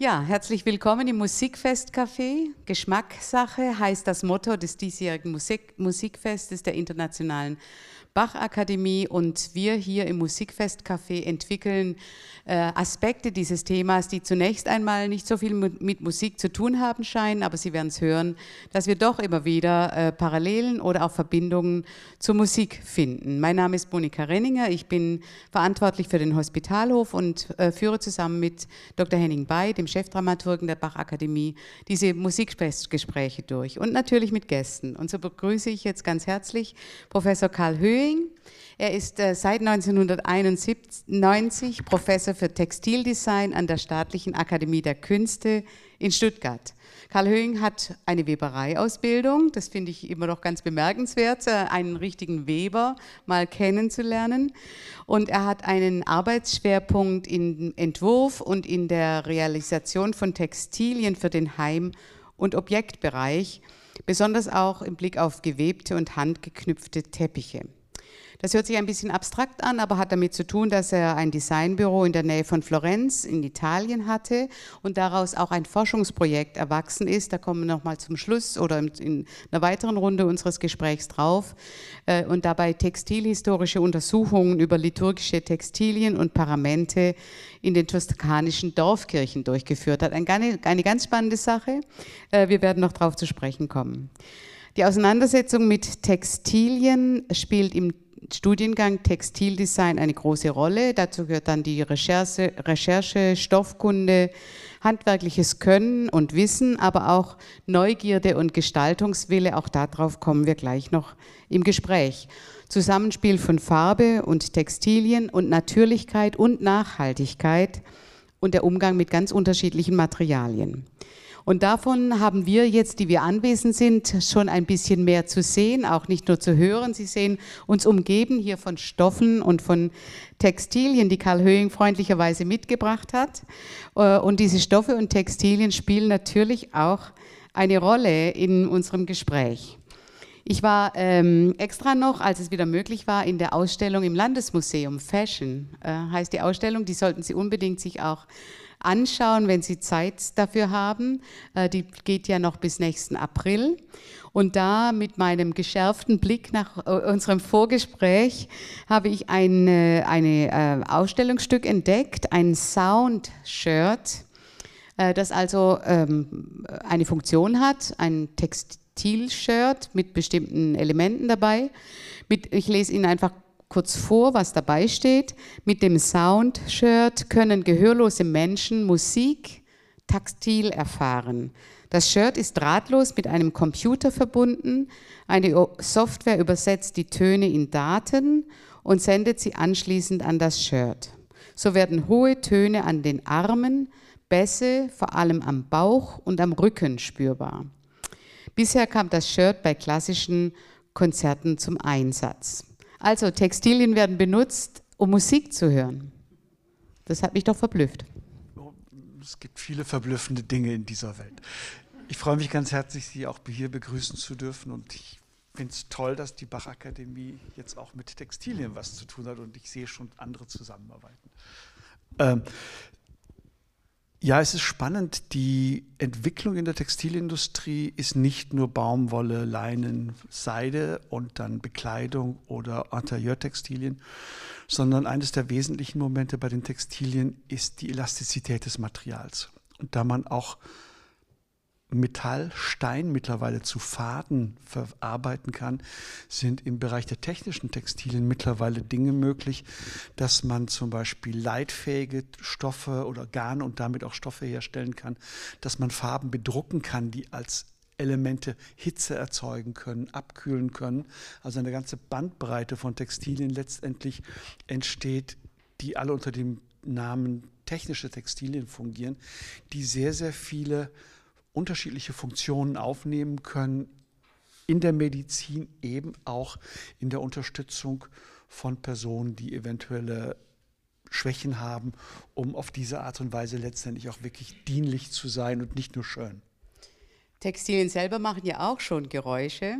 Ja, herzlich willkommen im Musikfestcafé. Geschmackssache heißt das Motto des diesjährigen Musik Musikfestes der Internationalen Bachakademie und wir hier im Musikfestcafé entwickeln äh, Aspekte dieses Themas, die zunächst einmal nicht so viel mit Musik zu tun haben scheinen, aber Sie werden es hören, dass wir doch immer wieder äh, Parallelen oder auch Verbindungen zur Musik finden. Mein Name ist Monika Renninger, ich bin verantwortlich für den Hospitalhof und äh, führe zusammen mit Dr. Henning Bay, dem Chefdramaturgen der Bachakademie, diese Musikgespräche durch und natürlich mit Gästen. Und so begrüße ich jetzt ganz herzlich Professor Karl Höhing. Er ist äh, seit 1991 Professor für Textildesign an der Staatlichen Akademie der Künste in Stuttgart. Karl Höhing hat eine Webereiausbildung, das finde ich immer noch ganz bemerkenswert, äh, einen richtigen Weber mal kennenzulernen. Und er hat einen Arbeitsschwerpunkt im Entwurf und in der Realisation von Textilien für den Heim- und Objektbereich, besonders auch im Blick auf gewebte und handgeknüpfte Teppiche. Das hört sich ein bisschen abstrakt an, aber hat damit zu tun, dass er ein Designbüro in der Nähe von Florenz in Italien hatte und daraus auch ein Forschungsprojekt erwachsen ist. Da kommen wir nochmal zum Schluss oder in einer weiteren Runde unseres Gesprächs drauf äh, und dabei textilhistorische Untersuchungen über liturgische Textilien und Paramente in den toskanischen Dorfkirchen durchgeführt hat. Eine, ganz spannende Sache. Äh, wir werden noch darauf zu sprechen kommen. Die Auseinandersetzung mit Textilien spielt im Studiengang Textildesign eine große Rolle. Dazu gehört dann die Recherche, Recherche, Stoffkunde, handwerkliches Können und Wissen, aber auch Neugierde und Gestaltungswille. Auch darauf kommen wir gleich noch im Gespräch. Zusammenspiel von Farbe und Textilien und Natürlichkeit und Nachhaltigkeit und der Umgang mit ganz unterschiedlichen Materialien. Und davon haben wir jetzt, die wir anwesend sind, schon ein bisschen mehr zu sehen, auch nicht nur zu hören. Sie sehen uns umgeben hier von Stoffen und von Textilien, die Karl Höhing freundlicherweise mitgebracht hat. Äh, und diese Stoffe und Textilien spielen natürlich auch eine Rolle in unserem Gespräch. Ich war ähm, extra noch, als es wieder möglich war, in der Ausstellung im Landesmuseum Fashion, äh, heißt die Ausstellung, die sollten Sie unbedingt sich auch anschauen, wenn Sie Zeit dafür haben. Äh, die geht ja noch bis nächsten April. Und da mit meinem geschärften Blick nach äh, unserem Vorgespräch habe ich ein eine, äh, Ausstellungsstück entdeckt, ein Sound-Shirt, das also ähm, eine Funktion hat, ein Textil-Shirt mit bestimmten Elementen dabei. ich lese Ihnen einfach kurz vor, was dabei steht. Mit dem Sound-Shirt können gehörlose Menschen Musik taktil erfahren. Das Shirt ist drahtlos mit einem Computer verbunden. Eine Software übersetzt die Töne in Daten und sendet sie anschließend an das Shirt. So werden hohe Töne an den Armen, Bässe vor allem am Bauch und am Rücken spürbar. Bisher kam das Shirt bei klassischen Konzerten zum Einsatz. Also Textilien werden benutzt, um Musik zu hören. Das hat mich doch verblüfft. Es gibt viele verblüffende Dinge in dieser Welt. Ich freue mich ganz herzlich, Sie auch hier begrüßen zu dürfen und ich finde es toll, dass die Bachakademie jetzt auch mit Textilien was zu tun hat und ich sehe schon andere Zusammenarbeiten. Ähm, ja, es ist spannend. Die Entwicklung in der Textilindustrie ist nicht nur Baumwolle, Leinen, Seide und dann Bekleidung oder Interieurtextilien, sondern eines der wesentlichen Momente bei den Textilien ist die Elastizität des Materials. Und da man auch Metall, Stein mittlerweile zu Faden verarbeiten kann, sind im Bereich der technischen Textilien mittlerweile Dinge möglich, dass man zum Beispiel leitfähige Stoffe oder Garne und damit auch Stoffe herstellen kann, dass man Farben bedrucken kann, die als Elemente Hitze erzeugen können, abkühlen können. Also eine ganze Bandbreite von Textilien letztendlich entsteht, die alle unter dem Namen technische Textilien fungieren, die sehr, sehr viele unterschiedliche Funktionen aufnehmen können, in der Medizin eben auch in der Unterstützung von Personen, die eventuelle Schwächen haben, um auf diese Art und Weise letztendlich auch wirklich dienlich zu sein und nicht nur schön. Textilien selber machen ja auch schon Geräusche.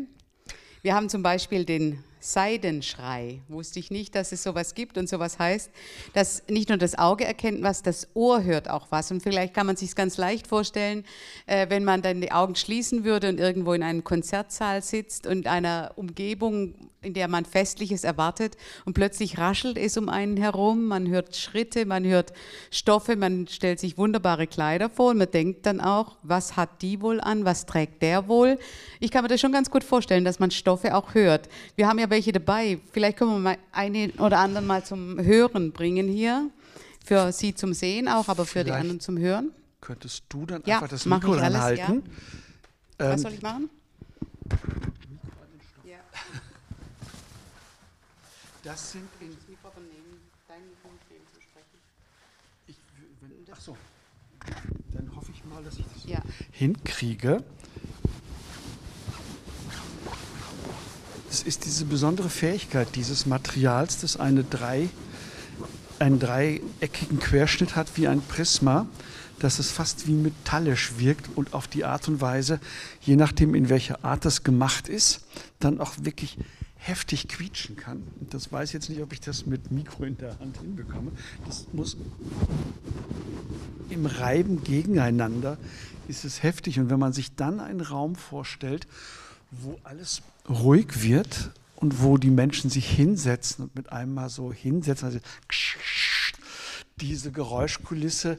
Wir haben zum Beispiel den Seidenschrei. Wusste ich nicht, dass es sowas gibt und sowas heißt, dass nicht nur das Auge erkennt was, das Ohr hört auch was. Und vielleicht kann man sich ganz leicht vorstellen, äh, wenn man dann die Augen schließen würde und irgendwo in einem Konzertsaal sitzt und einer Umgebung, in der man Festliches erwartet und plötzlich raschelt es um einen herum, man hört Schritte, man hört Stoffe, man stellt sich wunderbare Kleider vor und man denkt dann auch, was hat die wohl an, was trägt der wohl? Ich kann mir das schon ganz gut vorstellen, dass man Stoffe auch hört. Wir haben ja welche dabei, vielleicht können wir mal einen oder anderen mal zum Hören bringen hier, für Sie zum Sehen auch, aber für vielleicht die anderen zum Hören. Könntest du dann ja, einfach das Mikro anhalten? Ja. Ähm, was soll ich machen? Das sind in. Das Mikrofon nehmen, dein Mikrofon nehmen zu sprechen. Ich, wenn, ach so. Dann hoffe ich mal, dass ich das ja. hinkriege. Es ist diese besondere Fähigkeit dieses Materials, das eine drei, einen dreieckigen Querschnitt hat wie ein Prisma, dass es fast wie metallisch wirkt und auf die Art und Weise, je nachdem in welcher Art das gemacht ist, dann auch wirklich heftig quietschen kann. Und das weiß ich jetzt nicht, ob ich das mit Mikro in der Hand hinbekomme. Das muss im Reiben gegeneinander ist es heftig. Und wenn man sich dann einen Raum vorstellt, wo alles ruhig wird und wo die Menschen sich hinsetzen und mit einem mal so hinsetzen, also diese Geräuschkulisse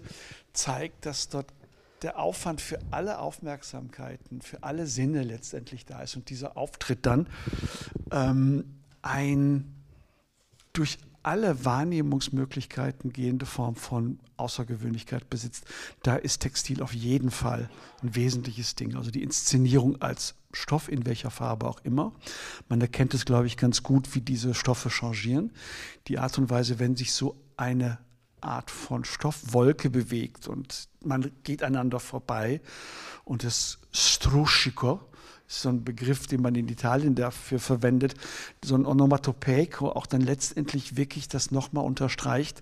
zeigt, dass dort der Aufwand für alle Aufmerksamkeiten, für alle Sinne letztendlich da ist und dieser Auftritt dann ähm, ein durch alle Wahrnehmungsmöglichkeiten gehende Form von Außergewöhnlichkeit besitzt, da ist Textil auf jeden Fall ein wesentliches Ding. Also die Inszenierung als Stoff in welcher Farbe auch immer. Man erkennt es, glaube ich, ganz gut, wie diese Stoffe changieren. Die Art und Weise, wenn sich so eine Art von Stoffwolke bewegt und man geht einander vorbei. Und das Struscico ist so ein Begriff, den man in Italien dafür verwendet, so ein Onomatopeiko auch dann letztendlich wirklich das nochmal unterstreicht.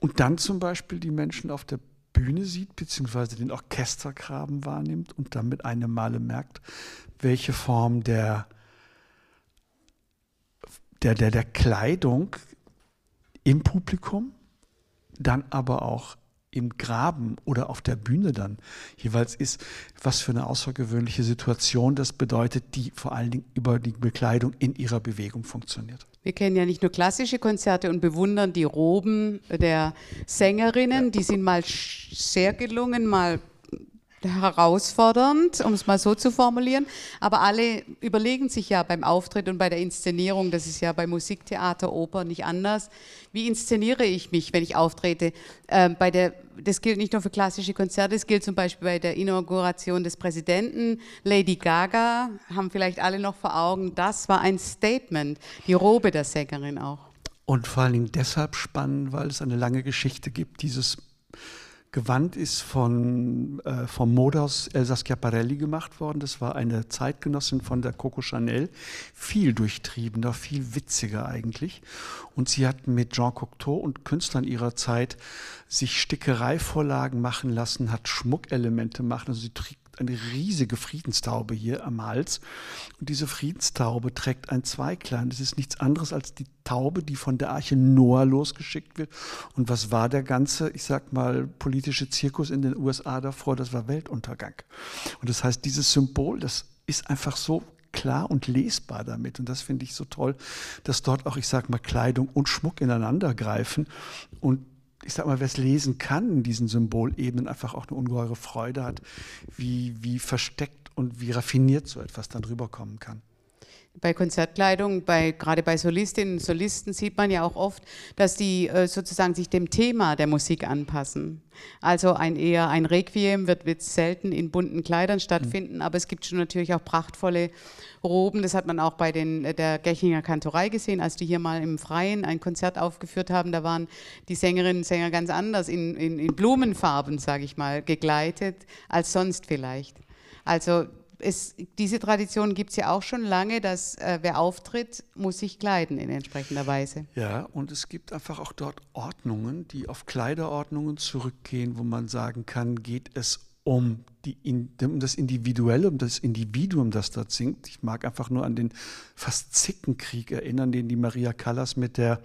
Und dann zum Beispiel die Menschen auf der Bühne sieht, beziehungsweise den Orchestergraben wahrnimmt und dann mit einem Male merkt, welche Form der, der, der, der Kleidung im Publikum dann aber auch im Graben oder auf der Bühne dann jeweils ist, was für eine außergewöhnliche Situation das bedeutet, die vor allen Dingen über die Bekleidung in ihrer Bewegung funktioniert. Wir kennen ja nicht nur klassische Konzerte und bewundern die Roben der Sängerinnen, die sind mal sehr gelungen, mal herausfordernd, um es mal so zu formulieren. Aber alle überlegen sich ja beim Auftritt und bei der Inszenierung, das ist ja bei Musiktheater, Oper nicht anders. Wie inszeniere ich mich, wenn ich auftrete? Ähm, bei der, das gilt nicht nur für klassische Konzerte, es gilt zum Beispiel bei der Inauguration des Präsidenten. Lady Gaga, haben vielleicht alle noch vor Augen, das war ein Statement, die Robe der Sängerin auch. Und vor allen Dingen deshalb spannend, weil es eine lange Geschichte gibt, dieses Gewand ist von, äh, vom Moders Elsa Schiaparelli gemacht worden. Das war eine Zeitgenossin von der Coco Chanel. Viel durchtriebener, viel witziger eigentlich. Und sie hat mit Jean Cocteau und Künstlern ihrer Zeit sich Stickereivorlagen machen lassen, hat Schmuckelemente machen. Also sie trägt eine riesige Friedenstaube hier am Hals. Und diese Friedenstaube trägt ein Zweiklein. Das ist nichts anderes als die Taube, die von der Arche Noah losgeschickt wird. Und was war der ganze, ich sag mal, politische Zirkus in den USA davor? Das war Weltuntergang. Und das heißt, dieses Symbol, das ist einfach so klar und lesbar damit. Und das finde ich so toll, dass dort auch, ich sag mal, Kleidung und Schmuck ineinander greifen und ich sag mal, wer es lesen kann in diesen Symbolebenen, einfach auch eine ungeheure Freude hat, wie, wie versteckt und wie raffiniert so etwas dann rüberkommen kann. Bei Konzertkleidung, bei, gerade bei Solistinnen und Solisten sieht man ja auch oft, dass die äh, sozusagen sich dem Thema der Musik anpassen. Also ein eher ein Requiem wird, wird selten in bunten Kleidern stattfinden, mhm. aber es gibt schon natürlich auch prachtvolle Roben. Das hat man auch bei den, äh, der Gechinger Kantorei gesehen, als die hier mal im Freien ein Konzert aufgeführt haben. Da waren die Sängerinnen und Sänger ganz anders, in, in, in Blumenfarben, sage ich mal, gegleitet als sonst vielleicht. Also es, diese Tradition gibt es ja auch schon lange, dass äh, wer auftritt, muss sich kleiden in entsprechender Weise. Ja, und es gibt einfach auch dort Ordnungen, die auf Kleiderordnungen zurückgehen, wo man sagen kann, geht es um, die, um das Individuelle, um das Individuum, das dort singt. Ich mag einfach nur an den fast Zickenkrieg erinnern, den die Maria Callas mit der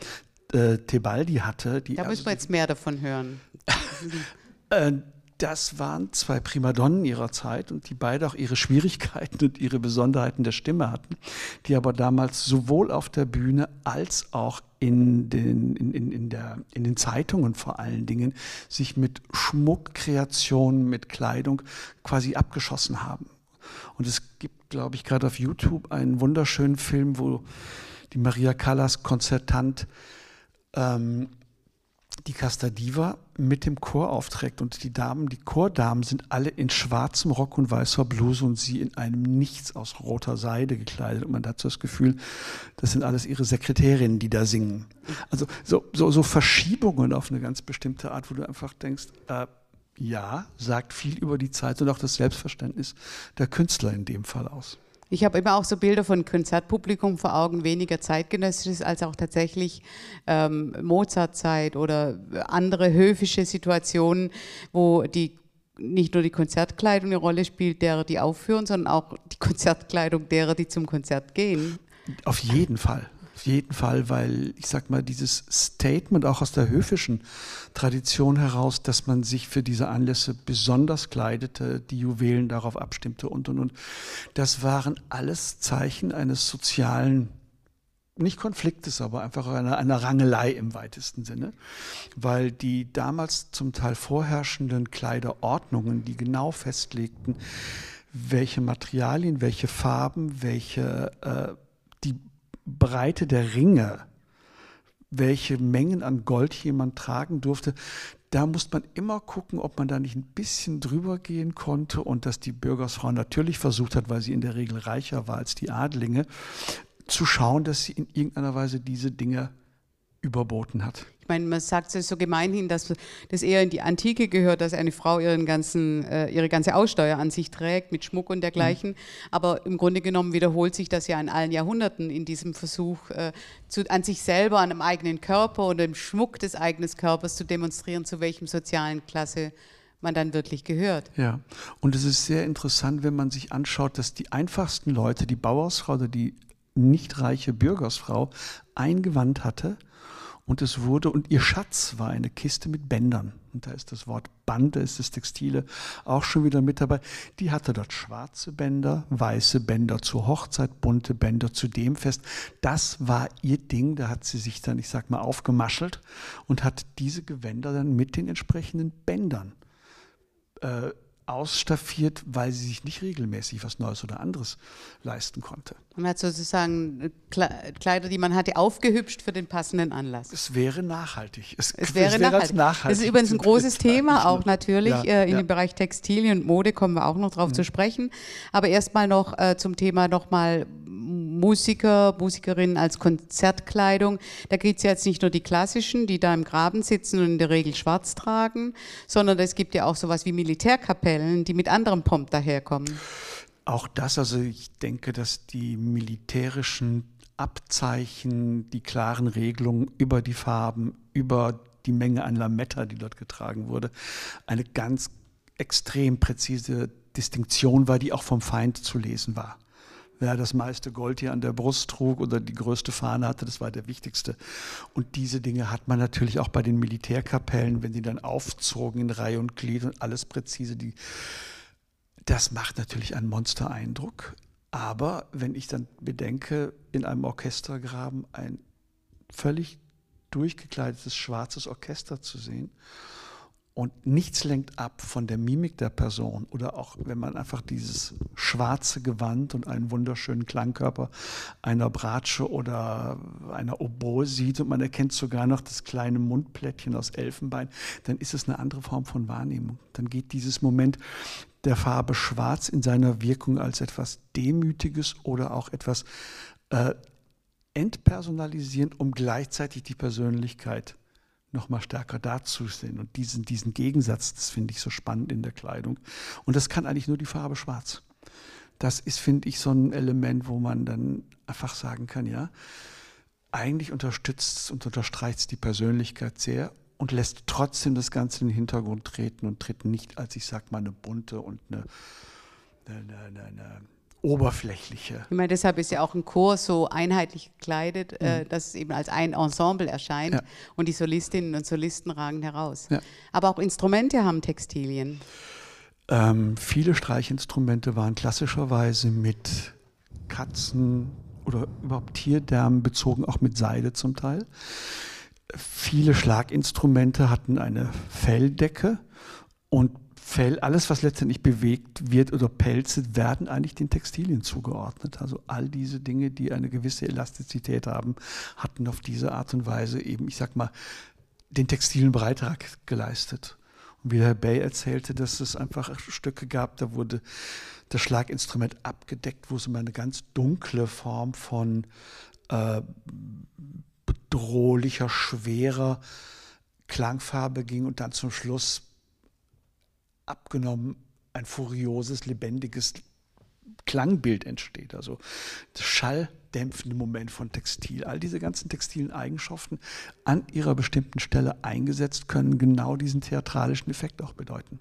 äh, Tebaldi hatte. da müssen also, wir jetzt mehr davon hören. äh, das waren zwei Primadonnen ihrer Zeit und die beide auch ihre Schwierigkeiten und ihre Besonderheiten der Stimme hatten, die aber damals sowohl auf der Bühne als auch in den, in, in, in, der, in den Zeitungen vor allen Dingen sich mit Schmuckkreationen, mit Kleidung quasi abgeschossen haben. Und es gibt, glaube ich, gerade auf YouTube einen wunderschönen Film, wo die Maria Callas Konzertant ähm, die Casta Diva mit dem Chor aufträgt und die Damen, die Chordamen sind alle in schwarzem Rock und weißer Bluse und sie in einem Nichts aus roter Seide gekleidet und man hat so das Gefühl, das sind alles ihre Sekretärinnen, die da singen. Also so, so, so Verschiebungen auf eine ganz bestimmte Art, wo du einfach denkst, äh, ja, sagt viel über die Zeit und auch das Selbstverständnis der Künstler in dem Fall aus. Ich habe immer auch so Bilder von Konzertpublikum vor Augen, weniger zeitgenössisches als auch tatsächlich ähm, Mozartzeit oder andere höfische Situationen, wo die nicht nur die Konzertkleidung eine Rolle spielt, derer die aufführen, sondern auch die Konzertkleidung derer, die zum Konzert gehen. Auf jeden Fall. Auf jeden Fall, weil ich sag mal, dieses Statement auch aus der höfischen Tradition heraus, dass man sich für diese Anlässe besonders kleidete, die Juwelen darauf abstimmte und und und. Das waren alles Zeichen eines sozialen nicht Konfliktes, aber einfach einer, einer Rangelei im weitesten Sinne, weil die damals zum Teil vorherrschenden Kleiderordnungen, die genau festlegten, welche Materialien, welche Farben, welche äh, Breite der Ringe, welche Mengen an Gold jemand tragen durfte, da muss man immer gucken, ob man da nicht ein bisschen drüber gehen konnte und dass die Bürgersfrau natürlich versucht hat, weil sie in der Regel reicher war als die Adlinge, zu schauen, dass sie in irgendeiner Weise diese Dinge überboten hat. Ich meine, man sagt es so gemeinhin, dass das eher in die Antike gehört, dass eine Frau ihren ganzen, äh, ihre ganze Aussteuer an sich trägt mit Schmuck und dergleichen. Mhm. Aber im Grunde genommen wiederholt sich das ja in allen Jahrhunderten in diesem Versuch, äh, zu, an sich selber, an dem eigenen Körper und dem Schmuck des eigenen Körpers zu demonstrieren, zu welchem sozialen Klasse man dann wirklich gehört. Ja, und es ist sehr interessant, wenn man sich anschaut, dass die einfachsten Leute, die Bauersfrau oder die nicht reiche Bürgersfrau, ein Gewand hatte und es wurde, und ihr Schatz war eine Kiste mit Bändern. Und da ist das Wort Band, da ist das Textile auch schon wieder mit dabei. Die hatte dort schwarze Bänder, weiße Bänder zur Hochzeit, bunte Bänder zu dem Fest. Das war ihr Ding. Da hat sie sich dann, ich sag mal, aufgemaschelt und hat diese Gewänder dann mit den entsprechenden Bändern äh, ausstaffiert, weil sie sich nicht regelmäßig was Neues oder anderes leisten konnte. Man hat sozusagen Kleider, die man hatte, aufgehübscht für den passenden Anlass. Es wäre nachhaltig. Es, es wäre, es wäre nachhaltig. nachhaltig. Das ist übrigens ein großes Thema, auch natürlich ja, äh, in ja. dem Bereich Textilien und Mode kommen wir auch noch drauf mhm. zu sprechen. Aber erstmal noch äh, zum Thema nochmal Musiker, Musikerinnen als Konzertkleidung. Da gibt es ja jetzt nicht nur die klassischen, die da im Graben sitzen und in der Regel schwarz tragen, sondern es gibt ja auch sowas wie Militärkapellen, die mit anderem Pomp daherkommen. Auch das, also ich denke, dass die militärischen Abzeichen, die klaren Regelungen über die Farben, über die Menge an Lametta, die dort getragen wurde, eine ganz extrem präzise Distinktion war, die auch vom Feind zu lesen war wer das meiste Gold hier an der Brust trug oder die größte Fahne hatte, das war der wichtigste. Und diese Dinge hat man natürlich auch bei den Militärkapellen, wenn die dann aufzogen in Reihe und Glied und alles präzise. Die, das macht natürlich einen Monstereindruck. Aber wenn ich dann bedenke, in einem Orchestergraben ein völlig durchgekleidetes schwarzes Orchester zu sehen und nichts lenkt ab von der Mimik der Person oder auch wenn man einfach dieses schwarze Gewand und einen wunderschönen Klangkörper einer Bratsche oder einer Oboe sieht und man erkennt sogar noch das kleine Mundplättchen aus Elfenbein, dann ist es eine andere Form von Wahrnehmung. Dann geht dieses Moment der Farbe Schwarz in seiner Wirkung als etwas Demütiges oder auch etwas äh, entpersonalisierend, um gleichzeitig die Persönlichkeit zu noch mal stärker dazu sehen. Und diesen, diesen Gegensatz, das finde ich so spannend in der Kleidung. Und das kann eigentlich nur die Farbe Schwarz. Das ist, finde ich, so ein Element, wo man dann einfach sagen kann, ja, eigentlich unterstützt und unterstreicht die Persönlichkeit sehr und lässt trotzdem das Ganze in den Hintergrund treten und tritt nicht als, ich sag mal, eine bunte und eine, eine, eine, eine oberflächliche. Ich meine, deshalb ist ja auch ein Chor so einheitlich gekleidet, äh, mhm. äh, dass es eben als ein Ensemble erscheint ja. und die Solistinnen und Solisten ragen heraus. Ja. Aber auch Instrumente haben Textilien. Ähm, viele Streichinstrumente waren klassischerweise mit Katzen oder überhaupt Tierdärmen bezogen, auch mit Seide zum Teil. Viele Schlaginstrumente hatten eine Felldecke und Fell, alles, was letztendlich bewegt wird oder pelzet, werden eigentlich den Textilien zugeordnet. Also all diese Dinge, die eine gewisse Elastizität haben, hatten auf diese Art und Weise eben, ich sag mal, den textilen Beitrag geleistet. Und wie Herr Bay erzählte, dass es einfach Stücke gab, da wurde das Schlaginstrument abgedeckt, wo es um eine ganz dunkle Form von äh, bedrohlicher, schwerer Klangfarbe ging und dann zum Schluss abgenommen ein furioses, lebendiges Klangbild entsteht. Also das schalldämpfende Moment von Textil. All diese ganzen textilen Eigenschaften an ihrer bestimmten Stelle eingesetzt können genau diesen theatralischen Effekt auch bedeuten.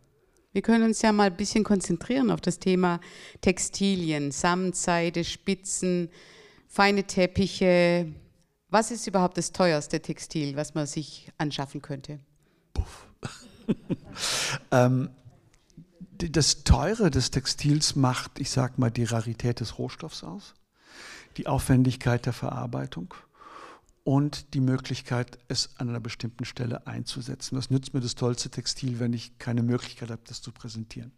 Wir können uns ja mal ein bisschen konzentrieren auf das Thema Textilien, Samtseide, Spitzen, feine Teppiche. Was ist überhaupt das teuerste Textil, was man sich anschaffen könnte? Puff. ähm, das Teure des Textils macht, ich sag mal, die Rarität des Rohstoffs aus, die Aufwendigkeit der Verarbeitung und die Möglichkeit, es an einer bestimmten Stelle einzusetzen. Was nützt mir das tollste Textil, wenn ich keine Möglichkeit habe, das zu präsentieren?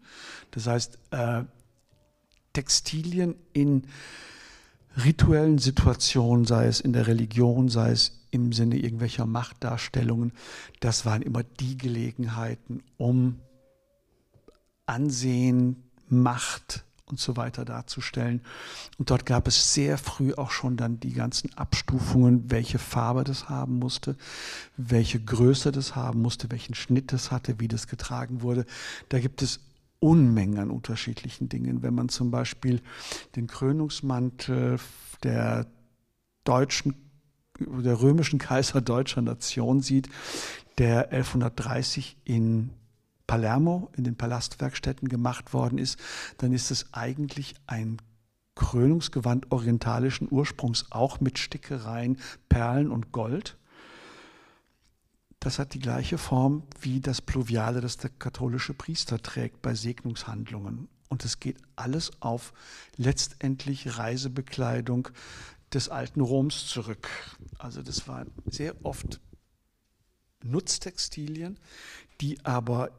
Das heißt, äh, Textilien in rituellen Situationen, sei es in der Religion, sei es im Sinne irgendwelcher Machtdarstellungen, das waren immer die Gelegenheiten, um Ansehen, Macht und so weiter darzustellen. Und dort gab es sehr früh auch schon dann die ganzen Abstufungen, welche Farbe das haben musste, welche Größe das haben musste, welchen Schnitt das hatte, wie das getragen wurde. Da gibt es Unmengen an unterschiedlichen Dingen. Wenn man zum Beispiel den Krönungsmantel der deutschen, der römischen Kaiser deutscher Nation sieht, der 1130 in Palermo in den Palastwerkstätten gemacht worden ist, dann ist es eigentlich ein Krönungsgewand orientalischen Ursprungs, auch mit Stickereien, Perlen und Gold. Das hat die gleiche Form wie das Pluviale, das der katholische Priester trägt bei Segnungshandlungen. Und es geht alles auf letztendlich Reisebekleidung des alten Roms zurück. Also das waren sehr oft Nutztextilien, die aber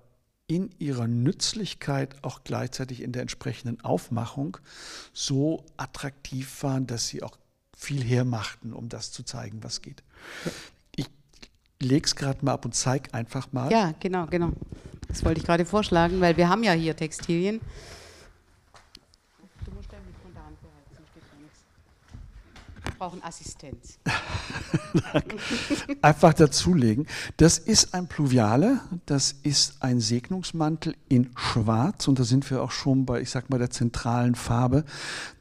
in ihrer Nützlichkeit auch gleichzeitig in der entsprechenden Aufmachung so attraktiv waren, dass sie auch viel hermachten, um das zu zeigen, was geht. Ich lege es gerade mal ab und zeige einfach mal. Ja, genau, genau. Das wollte ich gerade vorschlagen, weil wir haben ja hier Textilien brauchen Assistenz. Einfach dazulegen. Das ist ein Pluviale, das ist ein Segnungsmantel in Schwarz und da sind wir auch schon bei, ich sag mal, der zentralen Farbe.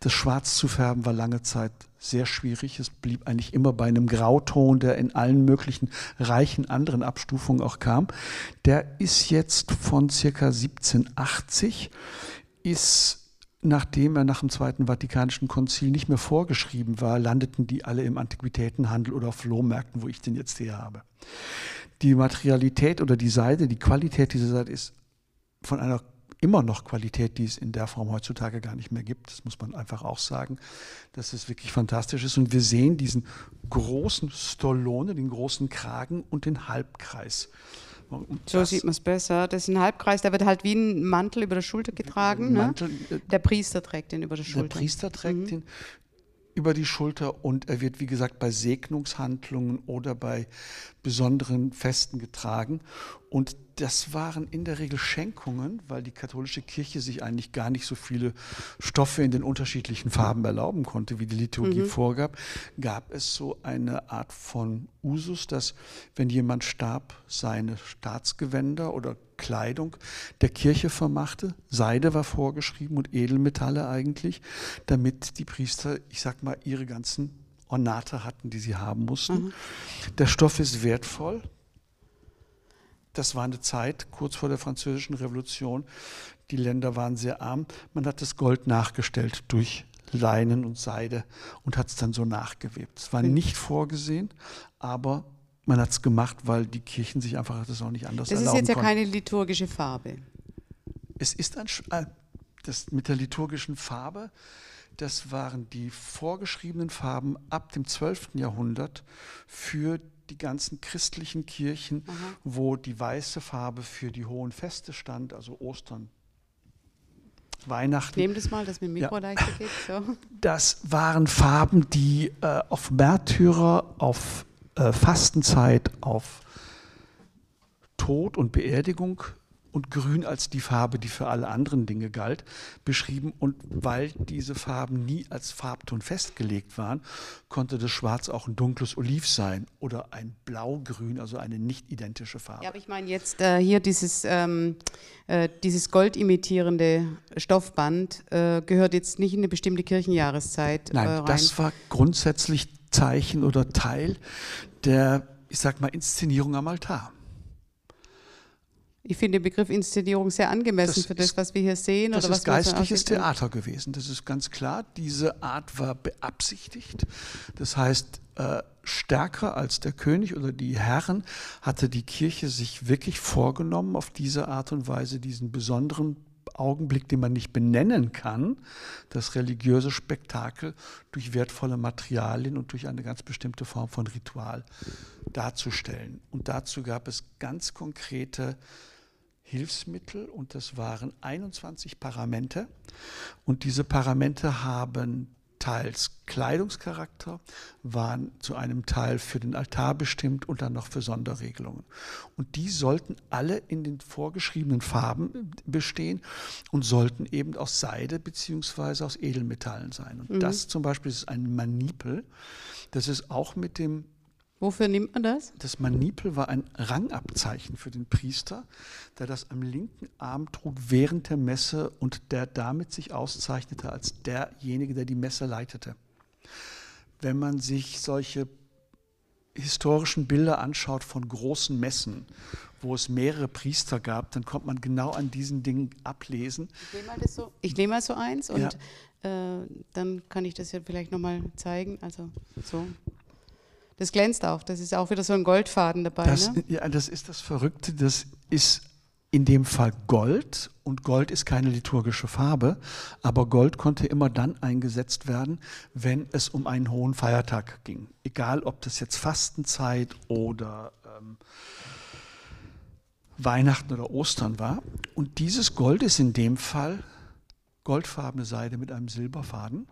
Das Schwarz zu färben war lange Zeit sehr schwierig. Es blieb eigentlich immer bei einem Grauton, der in allen möglichen reichen anderen Abstufungen auch kam. Der ist jetzt von circa 1780, ist nachdem er nach dem Zweiten Vatikanischen Konzil nicht mehr vorgeschrieben war, landeten die alle im Antiquitätenhandel oder auf Flohmärkten, wo ich den jetzt hier habe. Die Materialität oder die Seite, die Qualität dieser Seite ist von einer immer noch Qualität, die es in der Form heutzutage gar nicht mehr gibt. Das muss man einfach auch sagen, dass es wirklich fantastisch ist. Und wir sehen diesen großen Stolone, den großen Kragen und den Halbkreis. So sieht man es besser. Das ist ein Halbkreis, der wird halt wie ein Mantel über der Schulter getragen. Ne? Mantel, ne? Der Priester trägt den über der Schulter. Der Priester trägt mhm. den über die Schulter und er wird, wie gesagt, bei Segnungshandlungen oder bei besonderen Festen getragen. Und das waren in der Regel Schenkungen, weil die katholische Kirche sich eigentlich gar nicht so viele Stoffe in den unterschiedlichen Farben erlauben konnte, wie die Liturgie mhm. vorgab, gab es so eine Art von Usus, dass wenn jemand starb, seine Staatsgewänder oder Kleidung der Kirche vermachte. Seide war vorgeschrieben und Edelmetalle eigentlich, damit die Priester, ich sag mal, ihre ganzen Ornate hatten, die sie haben mussten. Mhm. Der Stoff ist wertvoll, das war eine Zeit kurz vor der Französischen Revolution. Die Länder waren sehr arm. Man hat das Gold nachgestellt durch Leinen und Seide und hat es dann so nachgewebt. Es war nicht vorgesehen, aber man hat es gemacht, weil die Kirchen sich einfach das auch nicht anders das erlauben Das ist jetzt ja keine liturgische Farbe. Es ist ein, äh, das mit der liturgischen Farbe, das waren die vorgeschriebenen Farben ab dem 12. Jahrhundert für die ganzen christlichen Kirchen, Aha. wo die weiße Farbe für die hohen Feste stand, also Ostern, Weihnachten. Nehmen das mal, dass mir Mikro ja. leichter geht. So. Das waren Farben, die äh, auf Märtyrer, auf äh, Fastenzeit, auf Tod und Beerdigung und Grün als die Farbe, die für alle anderen Dinge galt, beschrieben. Und weil diese Farben nie als Farbton festgelegt waren, konnte das Schwarz auch ein dunkles Oliv sein oder ein Blaugrün, also eine nicht identische Farbe. Ja, aber ich meine jetzt äh, hier dieses, ähm, äh, dieses goldimitierende Stoffband äh, gehört jetzt nicht in eine bestimmte Kirchenjahreszeit äh, Nein, das war grundsätzlich Zeichen oder Teil der, ich sag mal, Inszenierung am Altar. Ich finde den Begriff Inszenierung sehr angemessen das für das, was wir hier sehen. Das oder ist geistliches Theater gewesen. Das ist ganz klar. Diese Art war beabsichtigt. Das heißt, äh, stärker als der König oder die Herren hatte die Kirche sich wirklich vorgenommen, auf diese Art und Weise diesen besonderen Augenblick, den man nicht benennen kann, das religiöse Spektakel durch wertvolle Materialien und durch eine ganz bestimmte Form von Ritual darzustellen. Und dazu gab es ganz konkrete Hilfsmittel und das waren 21 Paramente. Und diese Paramente haben teils Kleidungscharakter, waren zu einem Teil für den Altar bestimmt und dann noch für Sonderregelungen. Und die sollten alle in den vorgeschriebenen Farben bestehen und sollten eben aus Seide bzw. aus Edelmetallen sein. Und mhm. das zum Beispiel ist ein Manipel. Das ist auch mit dem Wofür nimmt man das? Das Manipel war ein Rangabzeichen für den Priester, der das am linken Arm trug während der Messe und der damit sich auszeichnete als derjenige, der die Messe leitete. Wenn man sich solche historischen Bilder anschaut von großen Messen, wo es mehrere Priester gab, dann kommt man genau an diesen Dingen ablesen. Ich nehme mal, so, nehm mal so eins und ja. äh, dann kann ich das ja vielleicht nochmal zeigen. Also so. Das glänzt auch. Das ist auch wieder so ein Goldfaden dabei. Das, ne? Ja, das ist das Verrückte. Das ist in dem Fall Gold und Gold ist keine liturgische Farbe, aber Gold konnte immer dann eingesetzt werden, wenn es um einen hohen Feiertag ging. Egal, ob das jetzt Fastenzeit oder ähm, Weihnachten oder Ostern war. Und dieses Gold ist in dem Fall goldfarbene Seide mit einem Silberfaden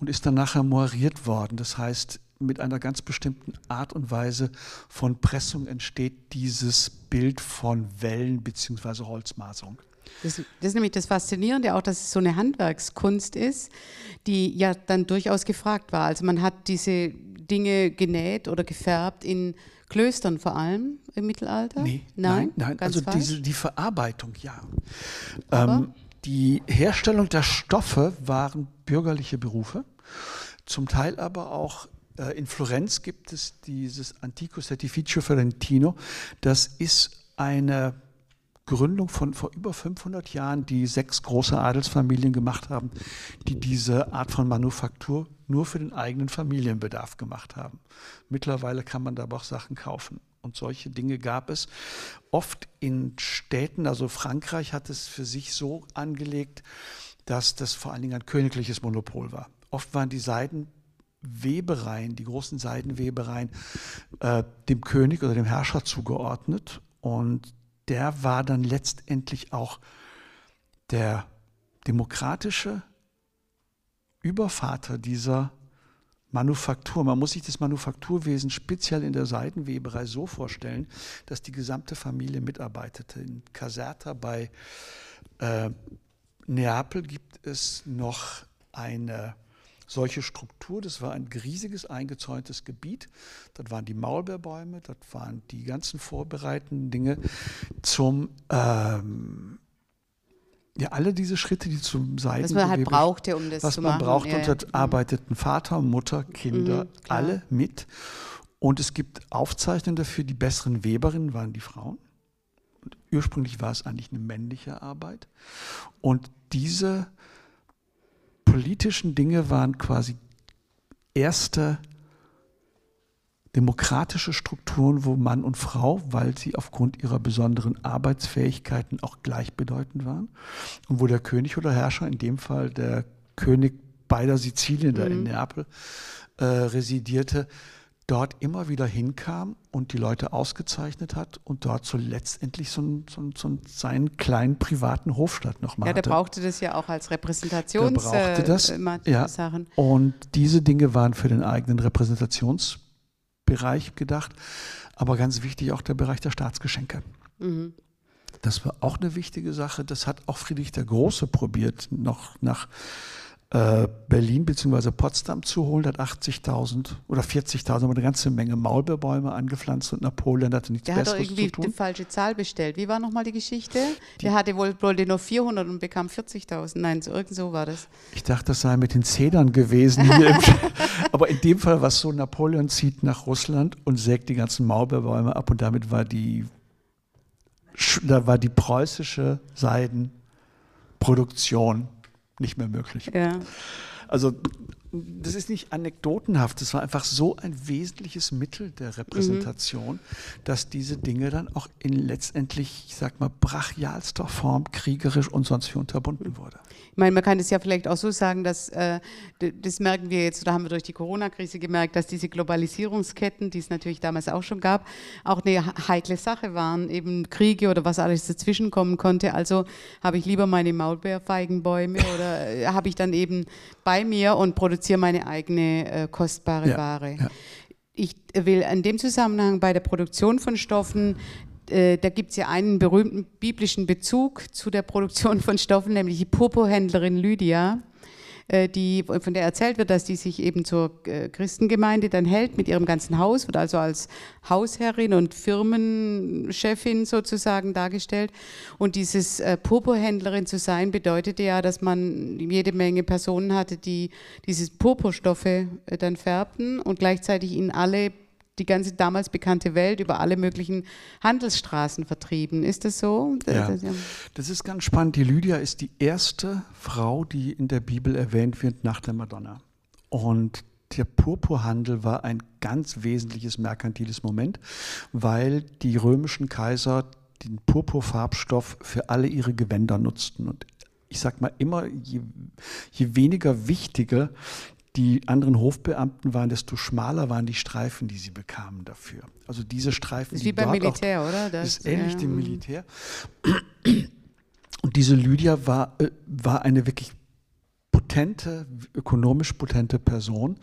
und ist dann nachher moiriert worden. Das heißt, mit einer ganz bestimmten Art und Weise von Pressung entsteht dieses Bild von Wellen bzw. Holzmaserung. Das, das, ist nämlich das Faszinierende, auch dass es so eine Handwerkskunst ist, die ja dann durchaus gefragt war. Also man hat diese Dinge genäht oder gefärbt in Klöstern vor allem im Mittelalter? Nee, nein, nein, nein. also diese, die Verarbeitung, ja. Ähm, die Herstellung der Stoffe waren bürgerliche Berufe, zum Teil aber auch in Florenz gibt es dieses Antico Certificio Ferentino. Das ist eine Gründung von vor über 500 Jahren, die sechs große Adelsfamilien gemacht haben, die diese Art von Manufaktur nur für den eigenen Familienbedarf gemacht haben. Mittlerweile kann man da aber auch Sachen kaufen. Und solche Dinge gab es oft in Städten, also Frankreich hat es für sich so angelegt, dass das vor allen Dingen ein königliches Monopol war. Oft waren die Seiden Webereien, die großen Seidenwebereien, äh, dem König oder dem Herrscher zugeordnet. Und der war dann letztendlich auch der demokratische Übervater dieser Manufaktur. Man muss sich das Manufakturwesen speziell in der Seidenweberei so vorstellen, dass die gesamte Familie mitarbeitete. In Caserta bei äh, Neapel gibt es noch eine solche Struktur. Das war ein riesiges eingezäuntes Gebiet. Dort waren die Maulbeerbäume, dort waren die ganzen vorbereitenden Dinge zum ähm, ja, alle diese Schritte, die zum Seiten. Was man halt brauchte, um das zu machen. Was man braucht, ja, und dort ja. arbeiteten Vater, Mutter, Kinder, mhm, alle mit. Und es gibt Aufzeichnungen dafür, die besseren Weberinnen waren die Frauen. ursprünglich war es eigentlich eine männliche Arbeit. Und diese politischen Dinge waren quasi erste demokratische Strukturen, wo Mann und Frau, weil sie aufgrund ihrer besonderen Arbeitsfähigkeiten auch gleichbedeutend waren und wo der König oder Herrscher, in dem Fall der König beider Sizilien, mhm. der in Neapel äh, residierte, dort immer wieder hinkam und die Leute ausgezeichnet hat und dort so letztendlich so, ein, so, ein, so seinen kleinen privaten Hofstadt nochmal hatte. Ja, der brauchte das ja auch als Repräsentations der brauchte das, äh, ja. Sachen. Und diese Dinge waren für den eigenen Repräsentationsbereich gedacht, aber ganz wichtig auch der Bereich der Staatsgeschenke. Mhm. Das war auch eine wichtige Sache. Das hat auch Friedrich der Große probiert, noch nach Berlin bzw. Potsdam zu holen, hat 80.000 oder 40.000, aber eine ganze Menge Maulbeerbäume angepflanzt und Napoleon hatte nichts Der Besseres hat doch irgendwie die falsche Zahl bestellt. Wie war nochmal die Geschichte? Die Der hatte wohl, wollte nur 400 und bekam 40.000. Nein, so, irgend so war das. Ich dachte, das sei mit den Zedern gewesen. aber in dem Fall war es so, Napoleon zieht nach Russland und sägt die ganzen Maulbeerbäume ab und damit war die, da war die preußische Seidenproduktion nicht mehr möglich. Ja. Also das ist nicht anekdotenhaft, das war einfach so ein wesentliches Mittel der Repräsentation, mhm. dass diese Dinge dann auch in letztendlich, ich sag mal, brachialster Form kriegerisch und sonst wie unterbunden wurde. Ich meine, man kann es ja vielleicht auch so sagen, dass äh, das merken wir jetzt, oder haben wir durch die Corona-Krise gemerkt, dass diese Globalisierungsketten, die es natürlich damals auch schon gab, auch eine heikle Sache waren, eben Kriege oder was alles dazwischen kommen konnte. Also habe ich lieber meine Maulbeerfeigenbäume oder äh, habe ich dann eben bei mir und produziere meine eigene äh, kostbare ja, Ware. Ja. Ich will in dem Zusammenhang bei der Produktion von Stoffen äh, da gibt es ja einen berühmten biblischen Bezug zu der Produktion von Stoffen, nämlich die Purpurhändlerin Lydia, die, von der erzählt wird, dass die sich eben zur äh, Christengemeinde dann hält mit ihrem ganzen Haus, wird also als Hausherrin und Firmenchefin sozusagen dargestellt. Und dieses Purpurhändlerin zu sein, bedeutete ja, dass man jede Menge Personen hatte, die diese Purpurstoffe dann färbten und gleichzeitig ihnen alle die ganze damals bekannte Welt über alle möglichen Handelsstraßen vertrieben. Ist das so? Ja. Das ist ganz spannend. Die Lydia ist die erste Frau, die in der Bibel erwähnt wird nach der Madonna. Und der Purpurhandel war ein ganz wesentliches merkantiles Moment, weil die römischen Kaiser den Purpurfarbstoff für alle ihre Gewänder nutzten. Und ich sage mal immer, je, je weniger wichtige die anderen Hofbeamten waren, desto schmaler waren die Streifen, die sie bekamen dafür. Also diese Streifen. Das ist wie beim Militär, auch, oder? Das ist ähnlich ja. dem Militär. Und diese Lydia war, äh, war eine wirklich potente, ökonomisch potente Person.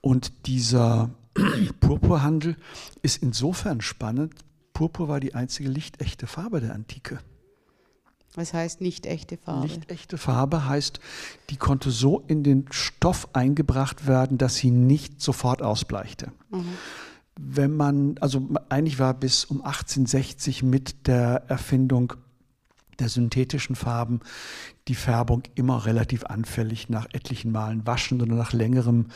Und dieser Purpurhandel ist insofern spannend. Purpur war die einzige lichtechte Farbe der Antike. Was heißt nicht echte Farbe? Nicht echte Farbe heißt, die konnte so in den Stoff eingebracht werden, dass sie nicht sofort ausbleichte. Mhm. Wenn man, also eigentlich war bis um 1860 mit der Erfindung der synthetischen Farben die Färbung immer relativ anfällig nach etlichen Malen waschen oder nach längerem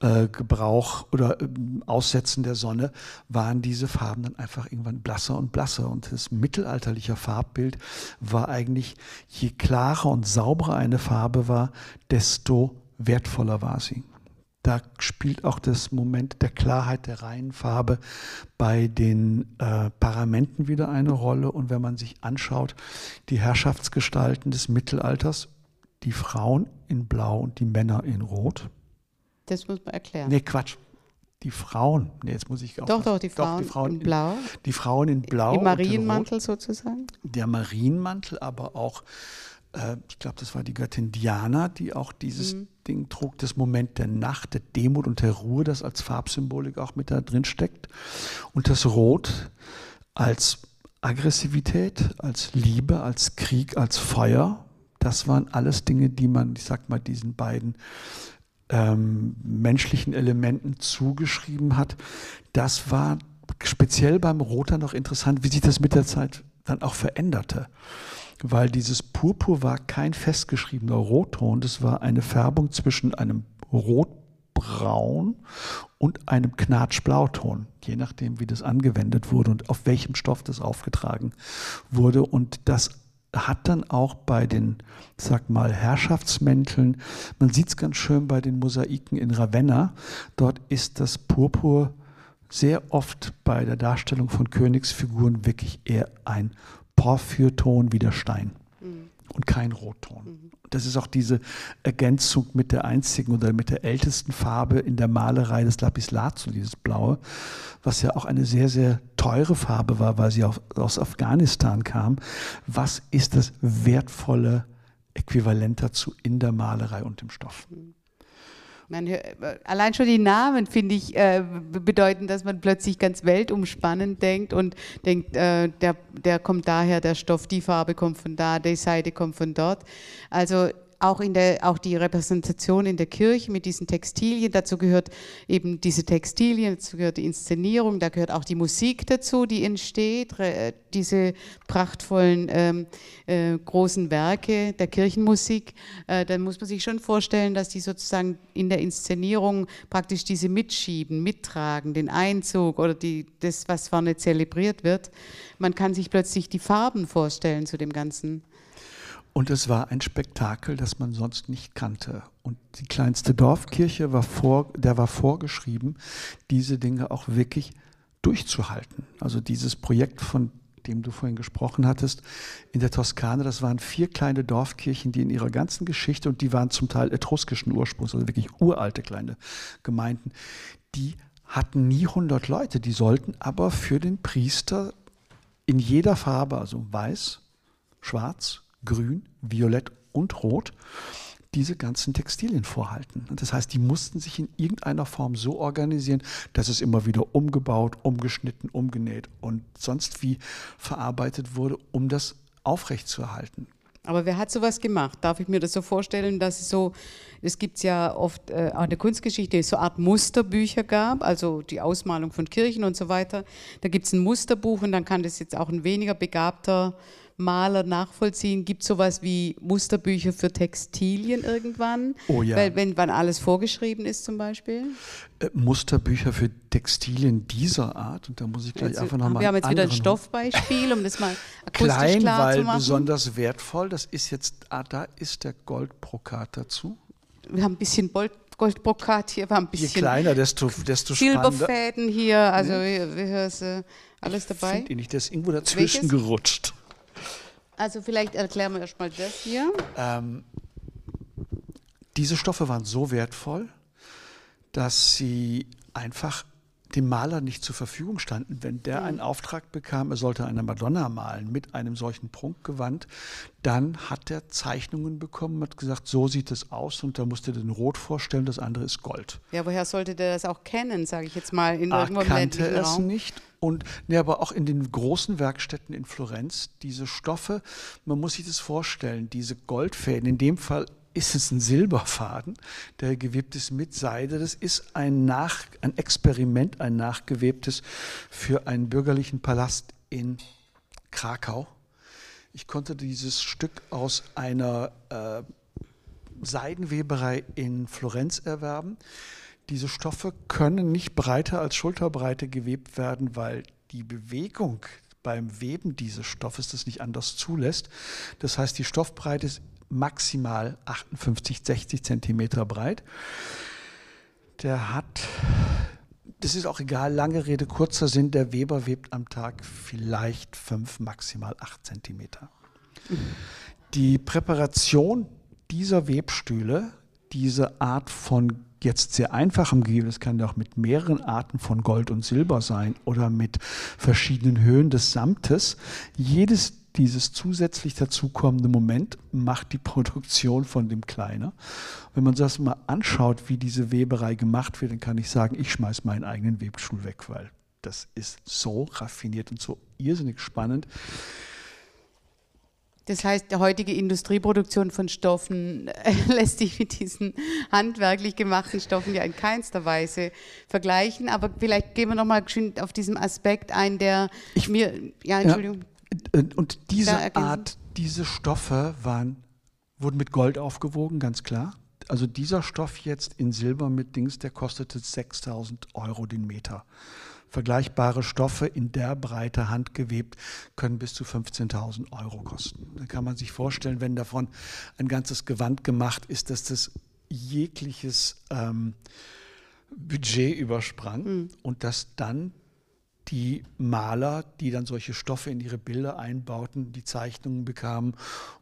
äh, Gebrauch oder äh, Aussetzen der Sonne waren diese Farben dann einfach irgendwann blasser und blasser. Und das mittelalterliche Farbbild war eigentlich, je klarer und sauberer eine Farbe war, desto wertvoller war sie. Da spielt auch das Moment der Klarheit der reinen Farbe bei den äh, Paramenten wieder eine Rolle. Und wenn man sich anschaut, die Herrschaftsgestalten des Mittelalters, die Frauen in Blau und die Männer in Rot. Das muss man erklären. Nee, Quatsch. Die Frauen, nee, jetzt muss ich auch. Doch, doch, die Frauen, doch, die Frauen in Blau. Die Frauen in Blau. Im Marienmantel sozusagen. Der Marienmantel, aber auch äh, ich glaube, das war die Göttin Diana, die auch dieses mhm. Ding trug, das Moment der Nacht, der Demut und der Ruhe, das als Farbsymbolik auch mit da drin steckt. Und das Rot als Aggressivität, als Liebe, als Krieg, als Feuer, das waren alles Dinge, die man, ich sag mal, diesen beiden ähm, menschlichen Elementen zugeschrieben hat. Das war speziell beim Roter noch interessant, wie sich das mit der Zeit dann auch veränderte weil dieses Purpur war kein festgeschriebener Rotton, das war eine Färbung zwischen einem Rot Braun und einem Knatschblauton, je nachdem, wie das angewendet wurde und auf welchem Stoff das aufgetragen wurde. Und das hat dann auch bei den, sag mal, Herrschaftsmänteln, man sieht es ganz schön bei den Mosaiken in Ravenna, dort ist das Purpur sehr oft bei der Darstellung von Königsfiguren wirklich eher ein Porphyrton wie der Stein mhm. und kein Rotton. Mhm. Das ist auch diese Ergänzung mit der einzigen oder mit der ältesten Farbe in der Malerei des Lapislazuli, dieses Blaue, was ja auch eine sehr, sehr teure Farbe war, weil sie aus Afghanistan kam. Was ist das wertvolle Äquivalent dazu in der Malerei und im Stoff? Mhm. Man, allein schon die Namen, finde ich, äh, bedeuten, dass man plötzlich ganz weltumspannend denkt und denkt, äh, der, der kommt daher, der Stoff, die Farbe kommt von da, die Seite kommt von dort. Also auch, in der, auch die Repräsentation in der Kirche mit diesen Textilien, dazu gehört eben diese Textilien, dazu gehört die Inszenierung, da gehört auch die Musik dazu, die entsteht, diese prachtvollen ähm, äh, großen Werke der Kirchenmusik. Äh, dann muss man sich schon vorstellen, dass die sozusagen in der Inszenierung praktisch diese mitschieben, mittragen, den Einzug oder die, das, was vorne zelebriert wird. Man kann sich plötzlich die Farben vorstellen zu dem Ganzen. Und es war ein Spektakel, das man sonst nicht kannte. Und die kleinste Dorfkirche war vor, der war vorgeschrieben, diese Dinge auch wirklich durchzuhalten. Also dieses Projekt, von dem du vorhin gesprochen hattest, in der Toskana, das waren vier kleine Dorfkirchen, die in ihrer ganzen Geschichte, und die waren zum Teil etruskischen Ursprungs, also wirklich uralte kleine Gemeinden, die hatten nie 100 Leute, die sollten aber für den Priester in jeder Farbe, also weiß, schwarz, grün, violett und rot diese ganzen Textilien vorhalten. Das heißt, die mussten sich in irgendeiner Form so organisieren, dass es immer wieder umgebaut, umgeschnitten, umgenäht und sonst wie verarbeitet wurde, um das aufrechtzuerhalten. Aber wer hat sowas gemacht? Darf ich mir das so vorstellen, dass es so, es gibt ja oft äh, auch in der Kunstgeschichte so eine Art Musterbücher gab, also die Ausmalung von Kirchen und so weiter. Da gibt es ein Musterbuch und dann kann das jetzt auch ein weniger begabter Maler nachvollziehen? Gibt es sowas wie Musterbücher für Textilien irgendwann? Oh ja. Weil, wenn wann alles vorgeschrieben ist zum Beispiel? Äh, Musterbücher für Textilien dieser Art, und da muss ich gleich jetzt, einfach nochmal. Wir haben jetzt wieder ein Stoffbeispiel, um das mal akustisch Klein, klar weil zu machen. besonders wertvoll. Das ist jetzt, ah, da ist der Goldbrokat dazu. Wir haben ein bisschen Gold, Goldbrokat hier, haben ein bisschen. Je kleiner, desto, desto Silberfäden hier, also nee. hier ist äh, alles dabei. Finde ich nicht, der ist irgendwo dazwischen Welches? gerutscht. Also vielleicht erklären wir erstmal das hier. Ähm, diese Stoffe waren so wertvoll, dass sie einfach dem Maler nicht zur Verfügung standen. Wenn der einen Auftrag bekam, er sollte eine Madonna malen mit einem solchen Prunkgewand, dann hat er Zeichnungen bekommen, hat gesagt, so sieht es aus und da musste den Rot vorstellen, das andere ist Gold. Ja, woher sollte der das auch kennen, sage ich jetzt mal, in irgendeinem kannte es Raum? nicht und nee, aber auch in den großen Werkstätten in Florenz, diese Stoffe, man muss sich das vorstellen, diese Goldfäden, in dem Fall ist es ein Silberfaden, der gewebt ist mit Seide. Das ist ein, Nach, ein Experiment, ein nachgewebtes für einen bürgerlichen Palast in Krakau. Ich konnte dieses Stück aus einer äh, Seidenweberei in Florenz erwerben. Diese Stoffe können nicht breiter als Schulterbreite gewebt werden, weil die Bewegung beim Weben dieses Stoffes das nicht anders zulässt. Das heißt, die Stoffbreite ist maximal 58, 60 Zentimeter breit. Der hat, das ist auch egal, lange Rede, kurzer Sinn, der Weber webt am Tag vielleicht 5, maximal 8 Zentimeter. Die Präparation dieser Webstühle, diese Art von jetzt sehr einfachem Gewebe, das kann ja auch mit mehreren Arten von Gold und Silber sein oder mit verschiedenen Höhen des Samtes. Jedes dieses zusätzlich dazukommende Moment macht die Produktion von dem kleiner. Wenn man sich das mal anschaut, wie diese Weberei gemacht wird, dann kann ich sagen, ich schmeiße meinen eigenen Webstuhl weg, weil das ist so raffiniert und so irrsinnig spannend. Das heißt, die heutige Industrieproduktion von Stoffen äh, lässt sich mit diesen handwerklich gemachten Stoffen ja in keinster Weise vergleichen. Aber vielleicht gehen wir nochmal auf diesen Aspekt ein, der ich, mir, ja, Entschuldigung. Ja. Und diese Art, diese Stoffe waren, wurden mit Gold aufgewogen, ganz klar. Also dieser Stoff jetzt in Silber mit Dings, der kostete 6000 Euro den Meter. Vergleichbare Stoffe in der Breite handgewebt können bis zu 15.000 Euro kosten. Da kann man sich vorstellen, wenn davon ein ganzes Gewand gemacht ist, dass das jegliches ähm, Budget übersprang mhm. und dass dann die Maler, die dann solche Stoffe in ihre Bilder einbauten, die Zeichnungen bekamen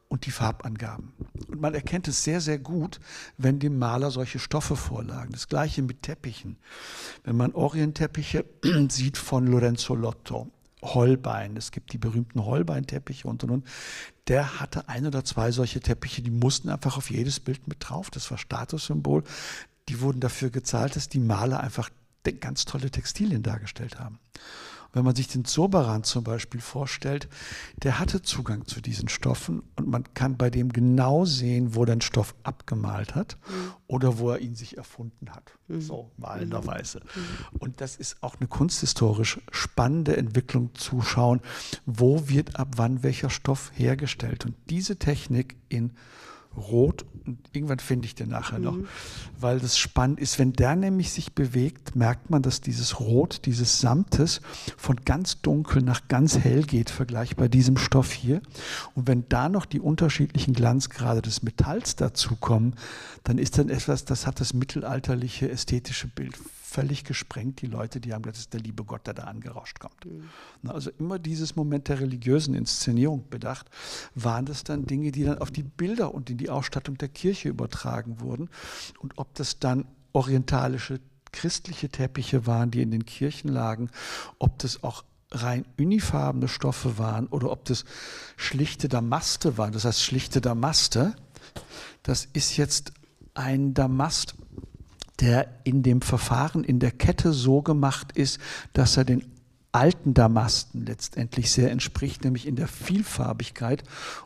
und die Farbangaben. Und man erkennt es sehr, sehr gut, wenn dem Maler solche Stoffe vorlagen. Das gleiche mit Teppichen. Wenn man Orientteppiche sieht von Lorenzo Lotto, Holbein, es gibt die berühmten Holbein-Teppiche und und und, der hatte ein oder zwei solche Teppiche, die mussten einfach auf jedes Bild mit drauf. Das war Statussymbol. Die wurden dafür gezahlt, dass die Maler einfach ganz tolle Textilien dargestellt haben. Wenn man sich den Zoberan zum Beispiel vorstellt, der hatte Zugang zu diesen Stoffen und man kann bei dem genau sehen, wo der Stoff abgemalt hat mhm. oder wo er ihn sich erfunden hat. Mhm. So malenderweise. Mhm. Und das ist auch eine kunsthistorisch spannende Entwicklung zu schauen, wo wird ab wann welcher Stoff hergestellt. Und diese Technik in rot und irgendwann finde ich den nachher mhm. noch, weil das spannend ist. Wenn der nämlich sich bewegt, merkt man, dass dieses Rot, dieses Samtes von ganz dunkel nach ganz hell geht, vergleichbar diesem Stoff hier. Und wenn da noch die unterschiedlichen Glanzgrade des Metalls dazukommen, dann ist dann etwas, das hat das mittelalterliche ästhetische Bild völlig gesprengt. Die Leute, die haben gesagt, das ist der liebe Gott, der da angerauscht kommt. Mhm. Also immer dieses Moment der religiösen Inszenierung bedacht, waren das dann Dinge, die dann auf die Bilder und in die Ausstattung der Kirche übertragen wurden. Und ob das dann orientalische christliche Teppiche waren, die in den Kirchen lagen, ob das auch rein unifarbene Stoffe waren oder ob das schlichte Damaste waren, das heißt schlichte Damaste, das ist jetzt ein Damast, der in dem Verfahren in der Kette so gemacht ist, dass er den alten Damasten letztendlich sehr entspricht, nämlich in der Vielfarbigkeit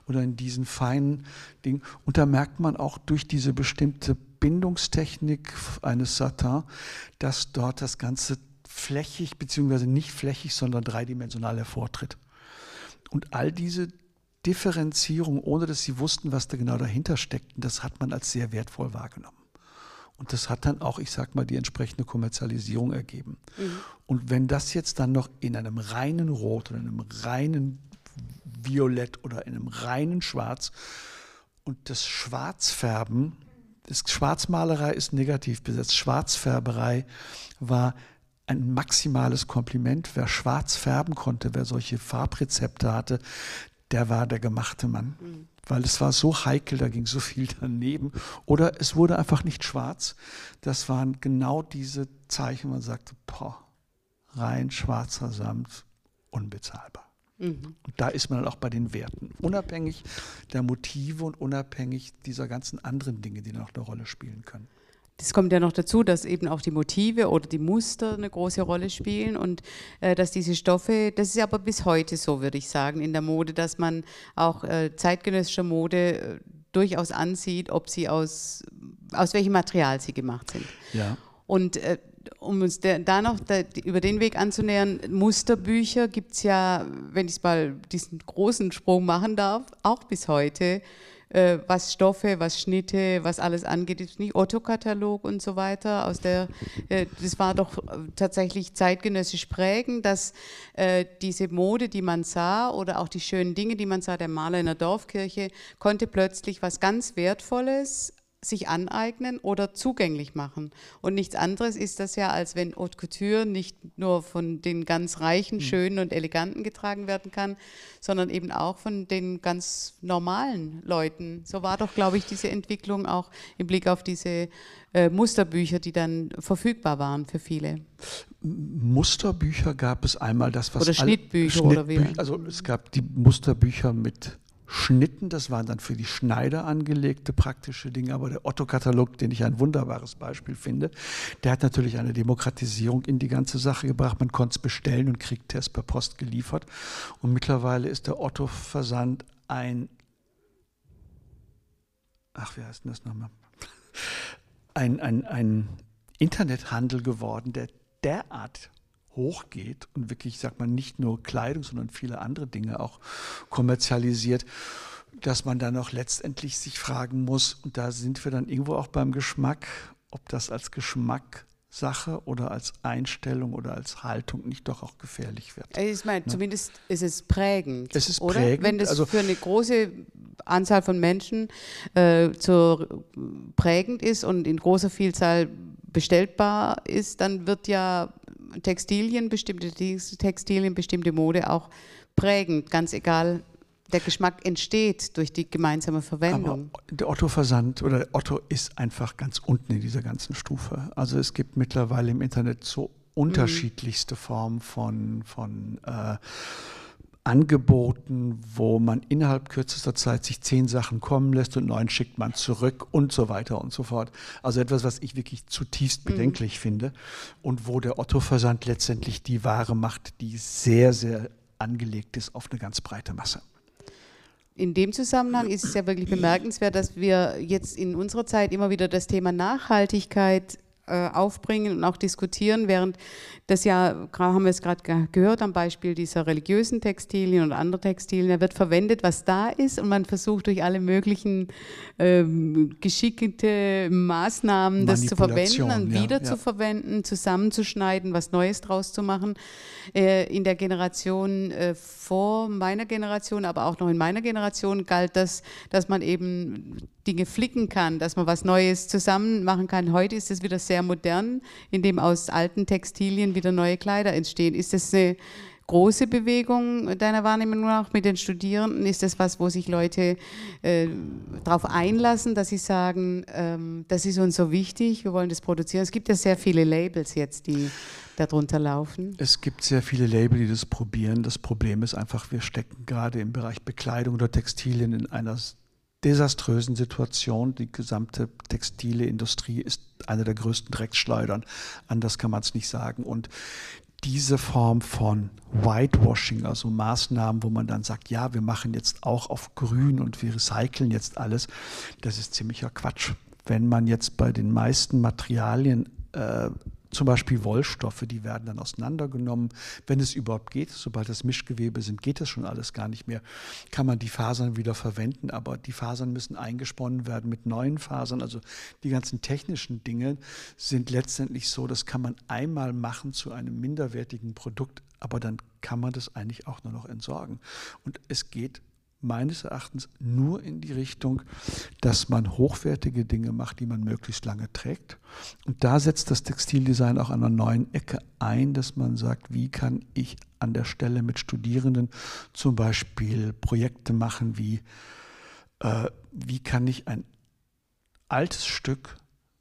oder in diesen feinen Dingen. Und da merkt man auch durch diese bestimmte Bindungstechnik eines Satin, dass dort das Ganze flächig, beziehungsweise nicht flächig, sondern dreidimensional hervortritt. Und all diese Differenzierung, ohne dass sie wussten, was da genau dahinter steckt, das hat man als sehr wertvoll wahrgenommen. Und das hat dann auch, ich sag mal, die entsprechende Kommerzialisierung ergeben. Mhm. Und wenn das jetzt dann noch in einem reinen Rot oder in einem reinen Violett oder in einem reinen Schwarz und das Schwarzfärben, das Schwarzmalerei ist negativ besetzt, Schwarzfärberei war ein maximales Kompliment. Wer schwarz färben konnte, wer solche Farbrezepte hatte, der war der gemachte Mann. Mhm weil es war so heikel, da ging so viel daneben. Oder es wurde einfach nicht schwarz. Das waren genau diese Zeichen, man sagte, boah, rein schwarzer Samt, unbezahlbar. Mhm. Und da ist man dann auch bei den Werten, unabhängig der Motive und unabhängig dieser ganzen anderen Dinge, die noch eine Rolle spielen können. Das kommt ja noch dazu, dass eben auch die Motive oder die Muster eine große Rolle spielen und äh, dass diese Stoffe, das ist aber bis heute so, würde ich sagen, in der Mode, dass man auch äh, zeitgenössischer Mode äh, durchaus ansieht, ob sie aus, aus welchem Material sie gemacht sind. Ja. Und äh, um uns der, da noch der, über den Weg anzunähern, Musterbücher gibt es ja, wenn ich mal diesen großen Sprung machen darf, auch bis heute äh, was Stoffe, was Schnitte, was alles angeht, ist nicht Otto-Katalog und so weiter. Aus der, äh, das war doch tatsächlich zeitgenössisch prägend, dass äh, diese Mode, die man sah oder auch die schönen Dinge, die man sah, der Maler in der Dorfkirche, konnte plötzlich was ganz Wertvolles sich aneignen oder zugänglich machen. Und nichts anderes ist das ja, als wenn Haute Couture nicht nur von den ganz reichen, hm. schönen und eleganten getragen werden kann, sondern eben auch von den ganz normalen Leuten. So war doch, glaube ich, diese Entwicklung auch im Blick auf diese äh, Musterbücher, die dann verfügbar waren für viele. Musterbücher gab es einmal, das was oder Schnittbücher, Schnittbücher oder wie? Also es gab die Musterbücher mit Schnitten, das waren dann für die Schneider angelegte praktische Dinge, aber der Otto-Katalog, den ich ein wunderbares Beispiel finde, der hat natürlich eine Demokratisierung in die ganze Sache gebracht. Man konnte es bestellen und kriegt es per Post geliefert. Und mittlerweile ist der Otto-Versand ein, ach, wie heißt denn das nochmal? Ein, ein, ein Internethandel geworden, der derart hochgeht und wirklich, sag mal, nicht nur Kleidung, sondern viele andere Dinge auch kommerzialisiert. dass man dann auch letztendlich sich fragen muss, und da sind wir dann irgendwo auch beim Geschmack, ob das als Geschmack Sache oder als Einstellung oder als Haltung nicht doch auch gefährlich wird. Ich meine, ja. zumindest ist es prägend. Es ist oder? prägend. Wenn das also für eine große Anzahl von Menschen äh, zur, prägend ist und in großer Vielzahl bestellbar ist, dann wird ja Textilien, bestimmte Textilien, bestimmte Mode auch prägend, ganz egal der Geschmack entsteht durch die gemeinsame Verwendung. Aber der Otto-Versand oder Otto ist einfach ganz unten in dieser ganzen Stufe. Also es gibt mittlerweile im Internet so unterschiedlichste mhm. Formen von, von äh, Angeboten, wo man innerhalb kürzester Zeit sich zehn Sachen kommen lässt und neun schickt man zurück und so weiter und so fort. Also etwas, was ich wirklich zutiefst mhm. bedenklich mhm. finde und wo der Otto-Versand letztendlich die Ware macht, die sehr, sehr angelegt ist auf eine ganz breite Masse in dem Zusammenhang ist es ja wirklich bemerkenswert, dass wir jetzt in unserer Zeit immer wieder das Thema Nachhaltigkeit äh, aufbringen und auch diskutieren, während das ja, haben wir es gerade gehört am Beispiel dieser religiösen Textilien und anderer Textilien, da wird verwendet, was da ist und man versucht durch alle möglichen ähm, geschickte Maßnahmen das zu verwenden und ja, wieder ja. zu verwenden, zusammenzuschneiden, was Neues draus zu machen. Äh, in der Generation äh, vor meiner Generation, aber auch noch in meiner Generation galt das, dass man eben Dinge flicken kann, dass man was Neues zusammen machen kann. Heute ist es wieder sehr modern, indem aus alten Textilien wieder neue Kleider entstehen. Ist das eine große Bewegung deiner Wahrnehmung nach mit den Studierenden? Ist das was, wo sich Leute äh, darauf einlassen, dass sie sagen, ähm, das ist uns so wichtig, wir wollen das produzieren? Es gibt ja sehr viele Labels jetzt, die darunter laufen. Es gibt sehr viele Label, die das probieren. Das Problem ist einfach, wir stecken gerade im Bereich Bekleidung oder Textilien in einer desaströsen Situation. Die gesamte textile Industrie ist eine der größten Drecksschleudern. Anders kann man es nicht sagen. Und diese Form von Whitewashing, also Maßnahmen, wo man dann sagt, ja, wir machen jetzt auch auf grün und wir recyceln jetzt alles, das ist ziemlicher Quatsch. Wenn man jetzt bei den meisten Materialien äh, zum Beispiel Wollstoffe, die werden dann auseinandergenommen, wenn es überhaupt geht. Sobald das Mischgewebe sind, geht das schon alles gar nicht mehr. Kann man die Fasern wieder verwenden, aber die Fasern müssen eingesponnen werden mit neuen Fasern. Also die ganzen technischen Dinge sind letztendlich so, das kann man einmal machen zu einem minderwertigen Produkt, aber dann kann man das eigentlich auch nur noch entsorgen. Und es geht meines Erachtens nur in die Richtung, dass man hochwertige Dinge macht, die man möglichst lange trägt. Und da setzt das Textildesign auch an einer neuen Ecke ein, dass man sagt, wie kann ich an der Stelle mit Studierenden zum Beispiel Projekte machen, wie äh, wie kann ich ein altes Stück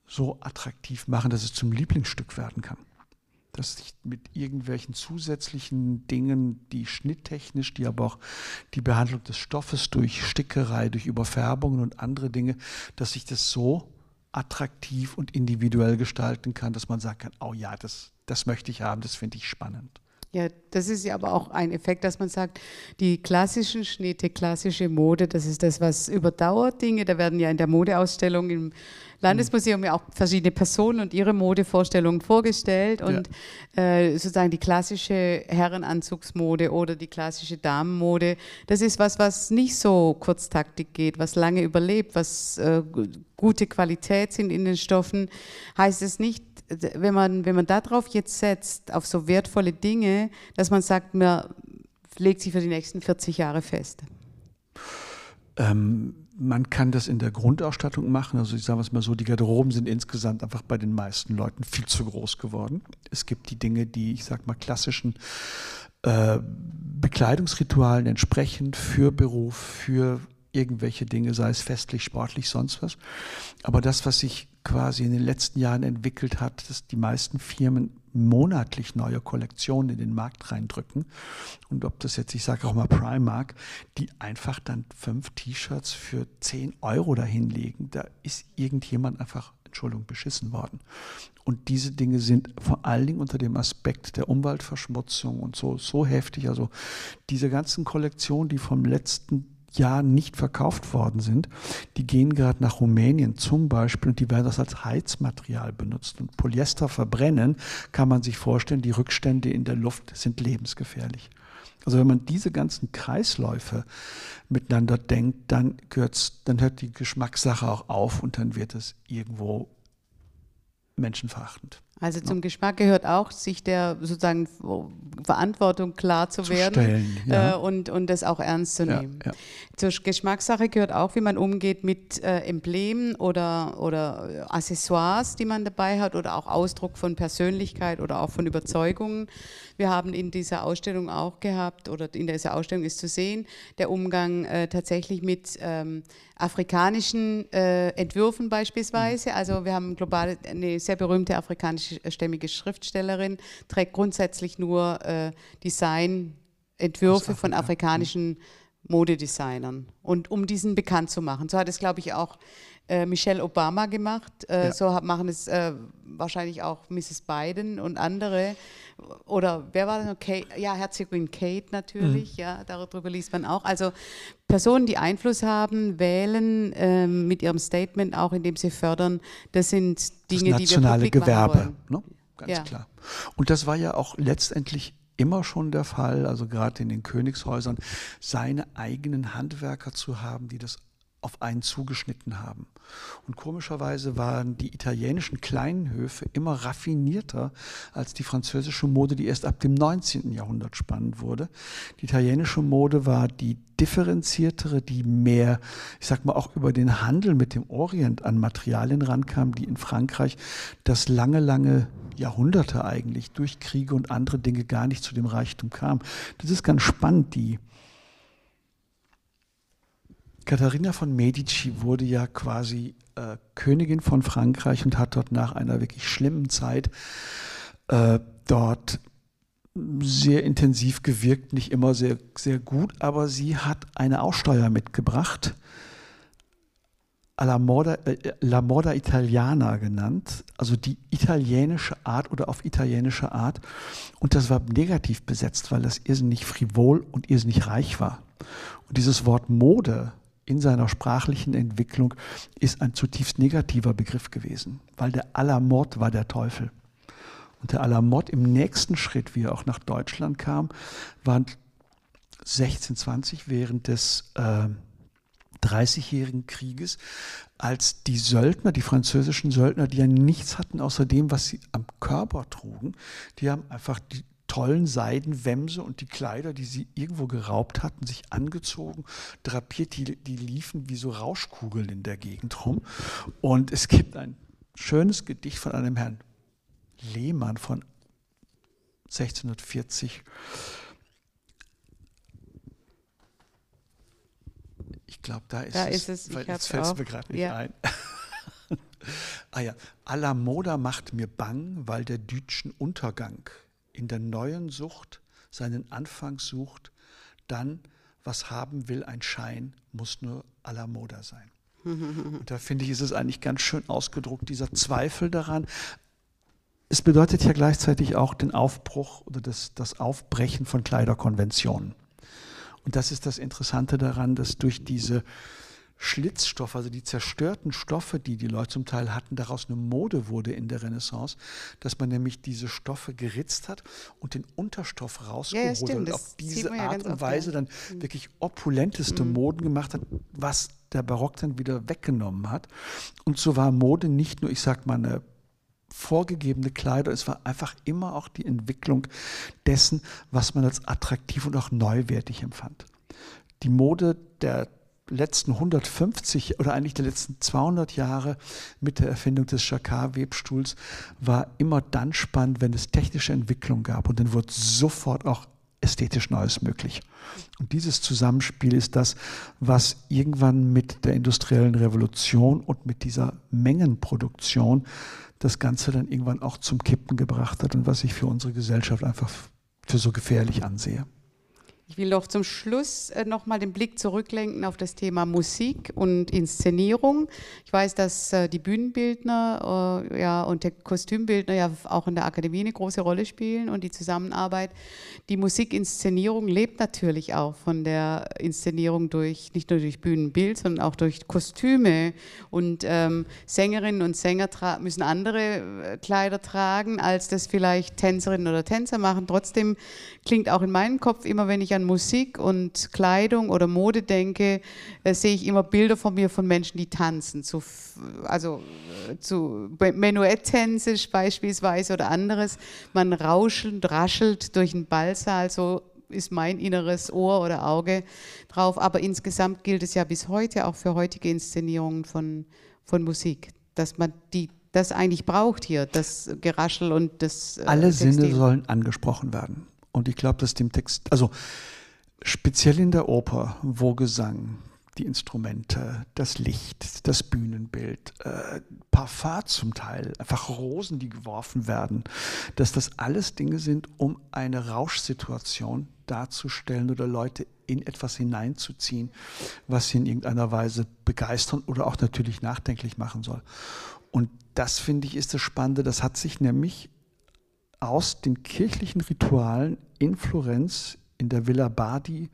so attraktiv machen, dass es zum Lieblingsstück werden kann dass ich mit irgendwelchen zusätzlichen Dingen, die schnitttechnisch, die aber auch die Behandlung des Stoffes durch Stickerei, durch Überfärbungen und andere Dinge, dass ich das so attraktiv und individuell gestalten kann, dass man sagen kann, oh ja, das, das möchte ich haben, das finde ich spannend. Ja, das ist ja aber auch ein Effekt, dass man sagt, die klassischen Schnitte, klassische Mode, das ist das, was überdauert Dinge. Da werden ja in der Modeausstellung im Landesmuseum ja auch verschiedene Personen und ihre Modevorstellungen vorgestellt und ja. äh, sozusagen die klassische Herrenanzugsmode oder die klassische Damenmode, das ist was, was nicht so kurztaktig geht, was lange überlebt, was äh, gute Qualität sind in den Stoffen, heißt es nicht, wenn man, wenn man darauf jetzt setzt, auf so wertvolle Dinge, dass man sagt, man legt sie für die nächsten 40 Jahre fest? Ähm, man kann das in der Grundausstattung machen. Also ich sage es mal so, die Garderoben sind insgesamt einfach bei den meisten Leuten viel zu groß geworden. Es gibt die Dinge, die, ich sage mal, klassischen äh, Bekleidungsritualen entsprechen für Beruf, für irgendwelche Dinge, sei es festlich, sportlich, sonst was. Aber das, was sich quasi in den letzten Jahren entwickelt hat, dass die meisten Firmen monatlich neue Kollektionen in den Markt reindrücken. Und ob das jetzt, ich sage auch mal Primark, die einfach dann fünf T-Shirts für 10 Euro dahinlegen, da ist irgendjemand einfach, Entschuldigung, beschissen worden. Und diese Dinge sind vor allen Dingen unter dem Aspekt der Umweltverschmutzung und so, so heftig. Also diese ganzen Kollektionen, die vom letzten Jahren nicht verkauft worden sind, die gehen gerade nach Rumänien zum Beispiel und die werden das als Heizmaterial benutzt. Und Polyester verbrennen, kann man sich vorstellen, die Rückstände in der Luft sind lebensgefährlich. Also wenn man diese ganzen Kreisläufe miteinander denkt, dann, dann hört die Geschmackssache auch auf und dann wird es irgendwo menschenverachtend. Also zum ja. Geschmack gehört auch, sich der sozusagen Verantwortung klar zu, zu werden stellen, ja. äh, und, und das auch ernst zu nehmen. Ja, Zur Geschmackssache gehört auch, wie man umgeht mit äh, Emblemen oder, oder Accessoires, die man dabei hat oder auch Ausdruck von Persönlichkeit oder auch von Überzeugungen. Wir haben in dieser Ausstellung auch gehabt oder in dieser Ausstellung ist zu sehen, der Umgang äh, tatsächlich mit ähm, afrikanischen äh, Entwürfen beispielsweise. Also wir haben global eine sehr berühmte afrikanischstämmige Schriftstellerin, trägt grundsätzlich nur äh, Designentwürfe von afrikanischen Modedesignern. Und um diesen bekannt zu machen. So hat es, glaube ich, auch äh, Michelle Obama gemacht. Äh, ja. So machen es äh, wahrscheinlich auch Mrs. Biden und andere oder wer war das noch? Kate, ja, Herzogin Kate natürlich, mhm. ja, darüber liest man auch. Also Personen, die Einfluss haben, wählen ähm, mit ihrem Statement auch, indem sie fördern, das sind Dinge, das nationale die wir Gewerbe, ne? ganz ja. klar. Und das war ja auch letztendlich immer schon der Fall, also gerade in den Königshäusern, seine eigenen Handwerker zu haben, die das auf einen zugeschnitten haben. Und komischerweise waren die italienischen kleinen Höfe immer raffinierter als die französische Mode, die erst ab dem 19. Jahrhundert spannend wurde. Die italienische Mode war die differenziertere, die mehr, ich sag mal, auch über den Handel mit dem Orient an Materialien rankam, die in Frankreich das lange, lange Jahrhunderte eigentlich durch Kriege und andere Dinge gar nicht zu dem Reichtum kam. Das ist ganz spannend, die Katharina von Medici wurde ja quasi äh, Königin von Frankreich und hat dort nach einer wirklich schlimmen Zeit äh, dort sehr intensiv gewirkt, nicht immer sehr, sehr gut, aber sie hat eine Aussteuer mitgebracht, La Moda, äh, La Moda Italiana genannt, also die italienische Art oder auf italienische Art. Und das war negativ besetzt, weil das irrsinnig frivol und irrsinnig reich war. Und dieses Wort Mode in seiner sprachlichen Entwicklung ist ein zutiefst negativer Begriff gewesen, weil der Alamort war der Teufel. Und der Alamort im nächsten Schritt, wie er auch nach Deutschland kam, war 1620 während des äh, 30-jährigen Krieges, als die Söldner, die französischen Söldner, die ja nichts hatten außer dem, was sie am Körper trugen, die haben einfach die tollen Seidenwämse und die Kleider, die sie irgendwo geraubt hatten, sich angezogen, drapiert, die, die liefen wie so Rauschkugeln in der Gegend rum. Und es gibt ein schönes Gedicht von einem Herrn Lehmann von 1640. Ich glaube, da ist da es. Ist es. Weil jetzt fällt es mir gerade nicht ja. ein. ah ja, Alla Moda macht mir bang, weil der Dütschen Untergang in der neuen Sucht seinen Anfang sucht, dann, was haben will ein Schein, muss nur à la Moda sein. Und da finde ich, ist es eigentlich ganz schön ausgedruckt, dieser Zweifel daran. Es bedeutet ja gleichzeitig auch den Aufbruch oder das, das Aufbrechen von Kleiderkonventionen. Und das ist das Interessante daran, dass durch diese Schlitzstoffe, also die zerstörten Stoffe, die die Leute zum Teil hatten, daraus eine Mode wurde in der Renaissance, dass man nämlich diese Stoffe geritzt hat und den Unterstoff rausgeholt ja, ja, und auf diese Art ja und Weise dann mhm. wirklich opulenteste mhm. Moden gemacht hat, was der Barock dann wieder weggenommen hat. Und so war Mode nicht nur, ich sag mal, eine vorgegebene Kleider, es war einfach immer auch die Entwicklung dessen, was man als attraktiv und auch neuwertig empfand. Die Mode der letzten 150 oder eigentlich der letzten 200 Jahre mit der Erfindung des Jacquard-Webstuhls war immer dann spannend, wenn es technische Entwicklung gab und dann wurde sofort auch ästhetisch Neues möglich. Und dieses Zusammenspiel ist das, was irgendwann mit der industriellen Revolution und mit dieser Mengenproduktion das Ganze dann irgendwann auch zum Kippen gebracht hat und was ich für unsere Gesellschaft einfach für so gefährlich ansehe. Ich will noch zum Schluss äh, nochmal den Blick zurücklenken auf das Thema Musik und Inszenierung. Ich weiß, dass äh, die Bühnenbildner äh, ja, und der Kostümbildner ja auch in der Akademie eine große Rolle spielen und die Zusammenarbeit. Die Musikinszenierung lebt natürlich auch von der Inszenierung durch, nicht nur durch Bühnenbild, sondern auch durch Kostüme. Und ähm, Sängerinnen und Sänger müssen andere äh, Kleider tragen, als das vielleicht Tänzerinnen oder Tänzer machen. Trotzdem klingt auch in meinem Kopf immer, wenn ich an Musik und Kleidung oder Mode denke, äh, sehe ich immer Bilder von mir von Menschen, die tanzen. Zu, also äh, zu Menuett-Tänze beispielsweise oder anderes. Man rauschelt, raschelt durch einen Ballsaal, so ist mein inneres Ohr oder Auge drauf. Aber insgesamt gilt es ja bis heute, auch für heutige Inszenierungen von, von Musik, dass man die das eigentlich braucht hier, das Geraschel und das. Äh, Alle Textil. Sinne sollen angesprochen werden. Und ich glaube, dass dem Text, also speziell in der Oper, wo Gesang, die Instrumente, das Licht, das Bühnenbild, äh, Parfum zum Teil, einfach Rosen, die geworfen werden, dass das alles Dinge sind, um eine Rauschsituation darzustellen oder Leute in etwas hineinzuziehen, was sie in irgendeiner Weise begeistern oder auch natürlich nachdenklich machen soll. Und das finde ich ist das Spannende. Das hat sich nämlich aus den kirchlichen Ritualen in Florenz, in der Villa Bardi,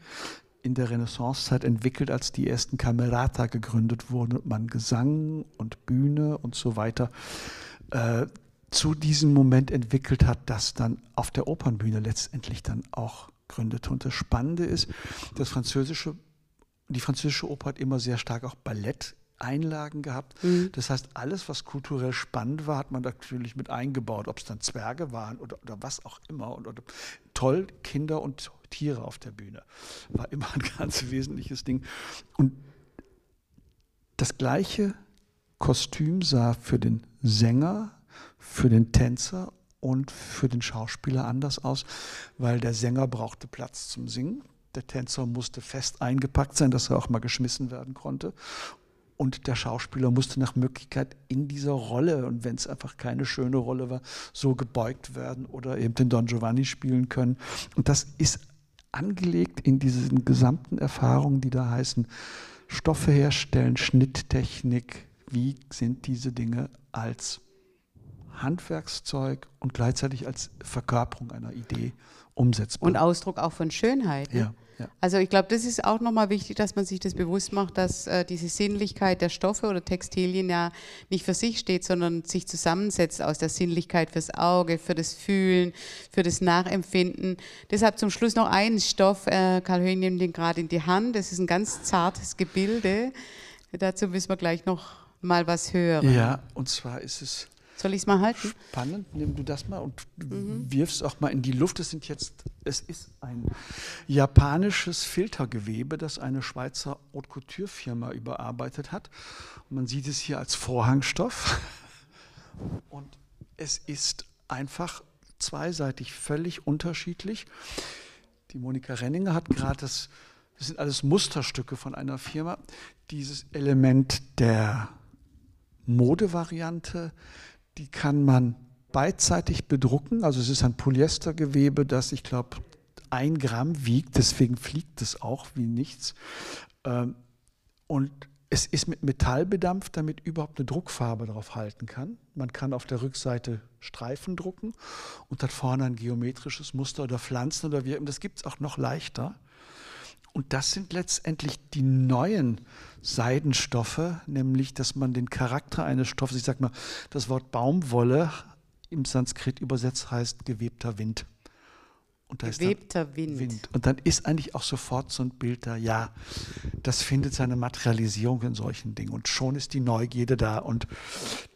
in der Renaissancezeit entwickelt, als die ersten Camerata gegründet wurden und man Gesang und Bühne und so weiter äh, zu diesem Moment entwickelt hat, das dann auf der Opernbühne letztendlich dann auch gründete. Und das Spannende ist, das französische, die französische Oper hat immer sehr stark auch Ballett Einlagen gehabt. Mhm. Das heißt, alles, was kulturell spannend war, hat man natürlich mit eingebaut, ob es dann Zwerge waren oder, oder was auch immer. Und, oder, toll, Kinder und Tiere auf der Bühne. War immer ein ganz wesentliches Ding. Und das gleiche Kostüm sah für den Sänger, für den Tänzer und für den Schauspieler anders aus, weil der Sänger brauchte Platz zum Singen. Der Tänzer musste fest eingepackt sein, dass er auch mal geschmissen werden konnte. Und der Schauspieler musste nach Möglichkeit in dieser Rolle, und wenn es einfach keine schöne Rolle war, so gebeugt werden oder eben den Don Giovanni spielen können. Und das ist angelegt in diesen gesamten Erfahrungen, die da heißen, Stoffe herstellen, Schnitttechnik, wie sind diese Dinge als Handwerkszeug und gleichzeitig als Verkörperung einer Idee umsetzbar. Und Ausdruck auch von Schönheit. Ne? Ja. Ja. Also ich glaube, das ist auch nochmal wichtig, dass man sich das bewusst macht, dass äh, diese Sinnlichkeit der Stoffe oder Textilien ja nicht für sich steht, sondern sich zusammensetzt aus der Sinnlichkeit fürs Auge, für das Fühlen, für das Nachempfinden. Deshalb zum Schluss noch ein Stoff, äh, Karl Höhn nimmt den gerade in die Hand, das ist ein ganz zartes Gebilde. Dazu müssen wir gleich noch mal was hören. Ja, und zwar ist es soll ich es mal halten? Spannend, nimm du das mal und mhm. wirfst auch mal in die Luft. Es sind jetzt, es ist ein japanisches Filtergewebe, das eine Schweizer Haute Couture Firma überarbeitet hat. Und man sieht es hier als Vorhangstoff. Und es ist einfach zweiseitig völlig unterschiedlich. Die Monika Renninger hat gerade das, das sind alles Musterstücke von einer Firma, dieses Element der Modevariante, die kann man beidseitig bedrucken. Also es ist ein Polyestergewebe, das ich glaube ein Gramm wiegt, deswegen fliegt es auch wie nichts. Ähm, und es ist mit Metall bedampft, damit überhaupt eine Druckfarbe drauf halten kann. Man kann auf der Rückseite Streifen drucken und hat vorne ein geometrisches Muster oder Pflanzen oder wie. Und das gibt es auch noch leichter. Und das sind letztendlich die neuen Seidenstoffe, nämlich dass man den Charakter eines Stoffes, ich sage mal, das Wort Baumwolle im Sanskrit übersetzt heißt gewebter Wind. Und da gewebter Wind. Wind. Und dann ist eigentlich auch sofort so ein Bild da, ja, das findet seine Materialisierung in solchen Dingen. Und schon ist die Neugierde da und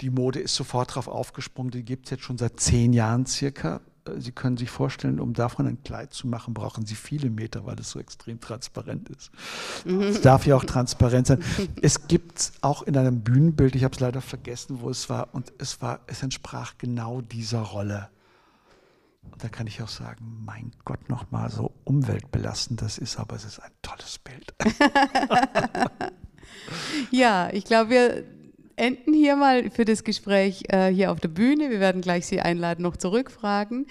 die Mode ist sofort drauf aufgesprungen. Die gibt es jetzt schon seit zehn Jahren circa. Sie können sich vorstellen, um davon ein Kleid zu machen, brauchen Sie viele Meter, weil es so extrem transparent ist. Mhm. Es darf ja auch transparent sein. Es gibt auch in einem Bühnenbild, ich habe es leider vergessen, wo es war, und es war, es entsprach genau dieser Rolle. Und da kann ich auch sagen, mein Gott, nochmal so umweltbelastend das ist, aber es ist ein tolles Bild. ja, ich glaube, wir enden hier mal für das Gespräch äh, hier auf der Bühne. Wir werden gleich Sie einladen, noch zurückfragen.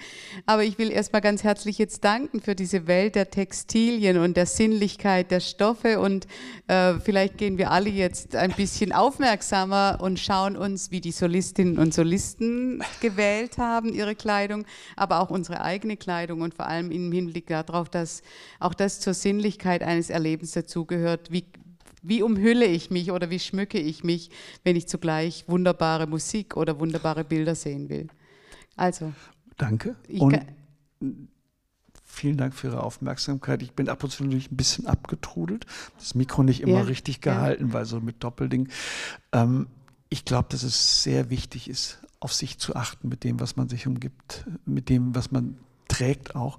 Aber ich will erstmal ganz herzlich jetzt danken für diese Welt der Textilien und der Sinnlichkeit der Stoffe. Und äh, vielleicht gehen wir alle jetzt ein bisschen aufmerksamer und schauen uns, wie die Solistinnen und Solisten gewählt haben, ihre Kleidung, aber auch unsere eigene Kleidung und vor allem im Hinblick darauf, dass auch das zur Sinnlichkeit eines Erlebens dazugehört. Wie, wie umhülle ich mich oder wie schmücke ich mich, wenn ich zugleich wunderbare Musik oder wunderbare Bilder sehen will? Also. Danke. Und vielen Dank für Ihre Aufmerksamkeit. Ich bin ab und zu natürlich ein bisschen abgetrudelt. Das Mikro nicht immer ja, richtig gehalten, ja. weil so mit Doppelding. Ähm, ich glaube, dass es sehr wichtig ist, auf sich zu achten mit dem, was man sich umgibt, mit dem, was man trägt auch.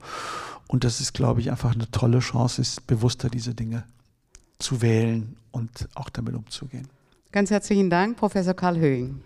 Und das ist, glaube ich, einfach eine tolle Chance, ist bewusster diese Dinge zu wählen und auch damit umzugehen. Ganz herzlichen Dank, Professor Karl Höhing.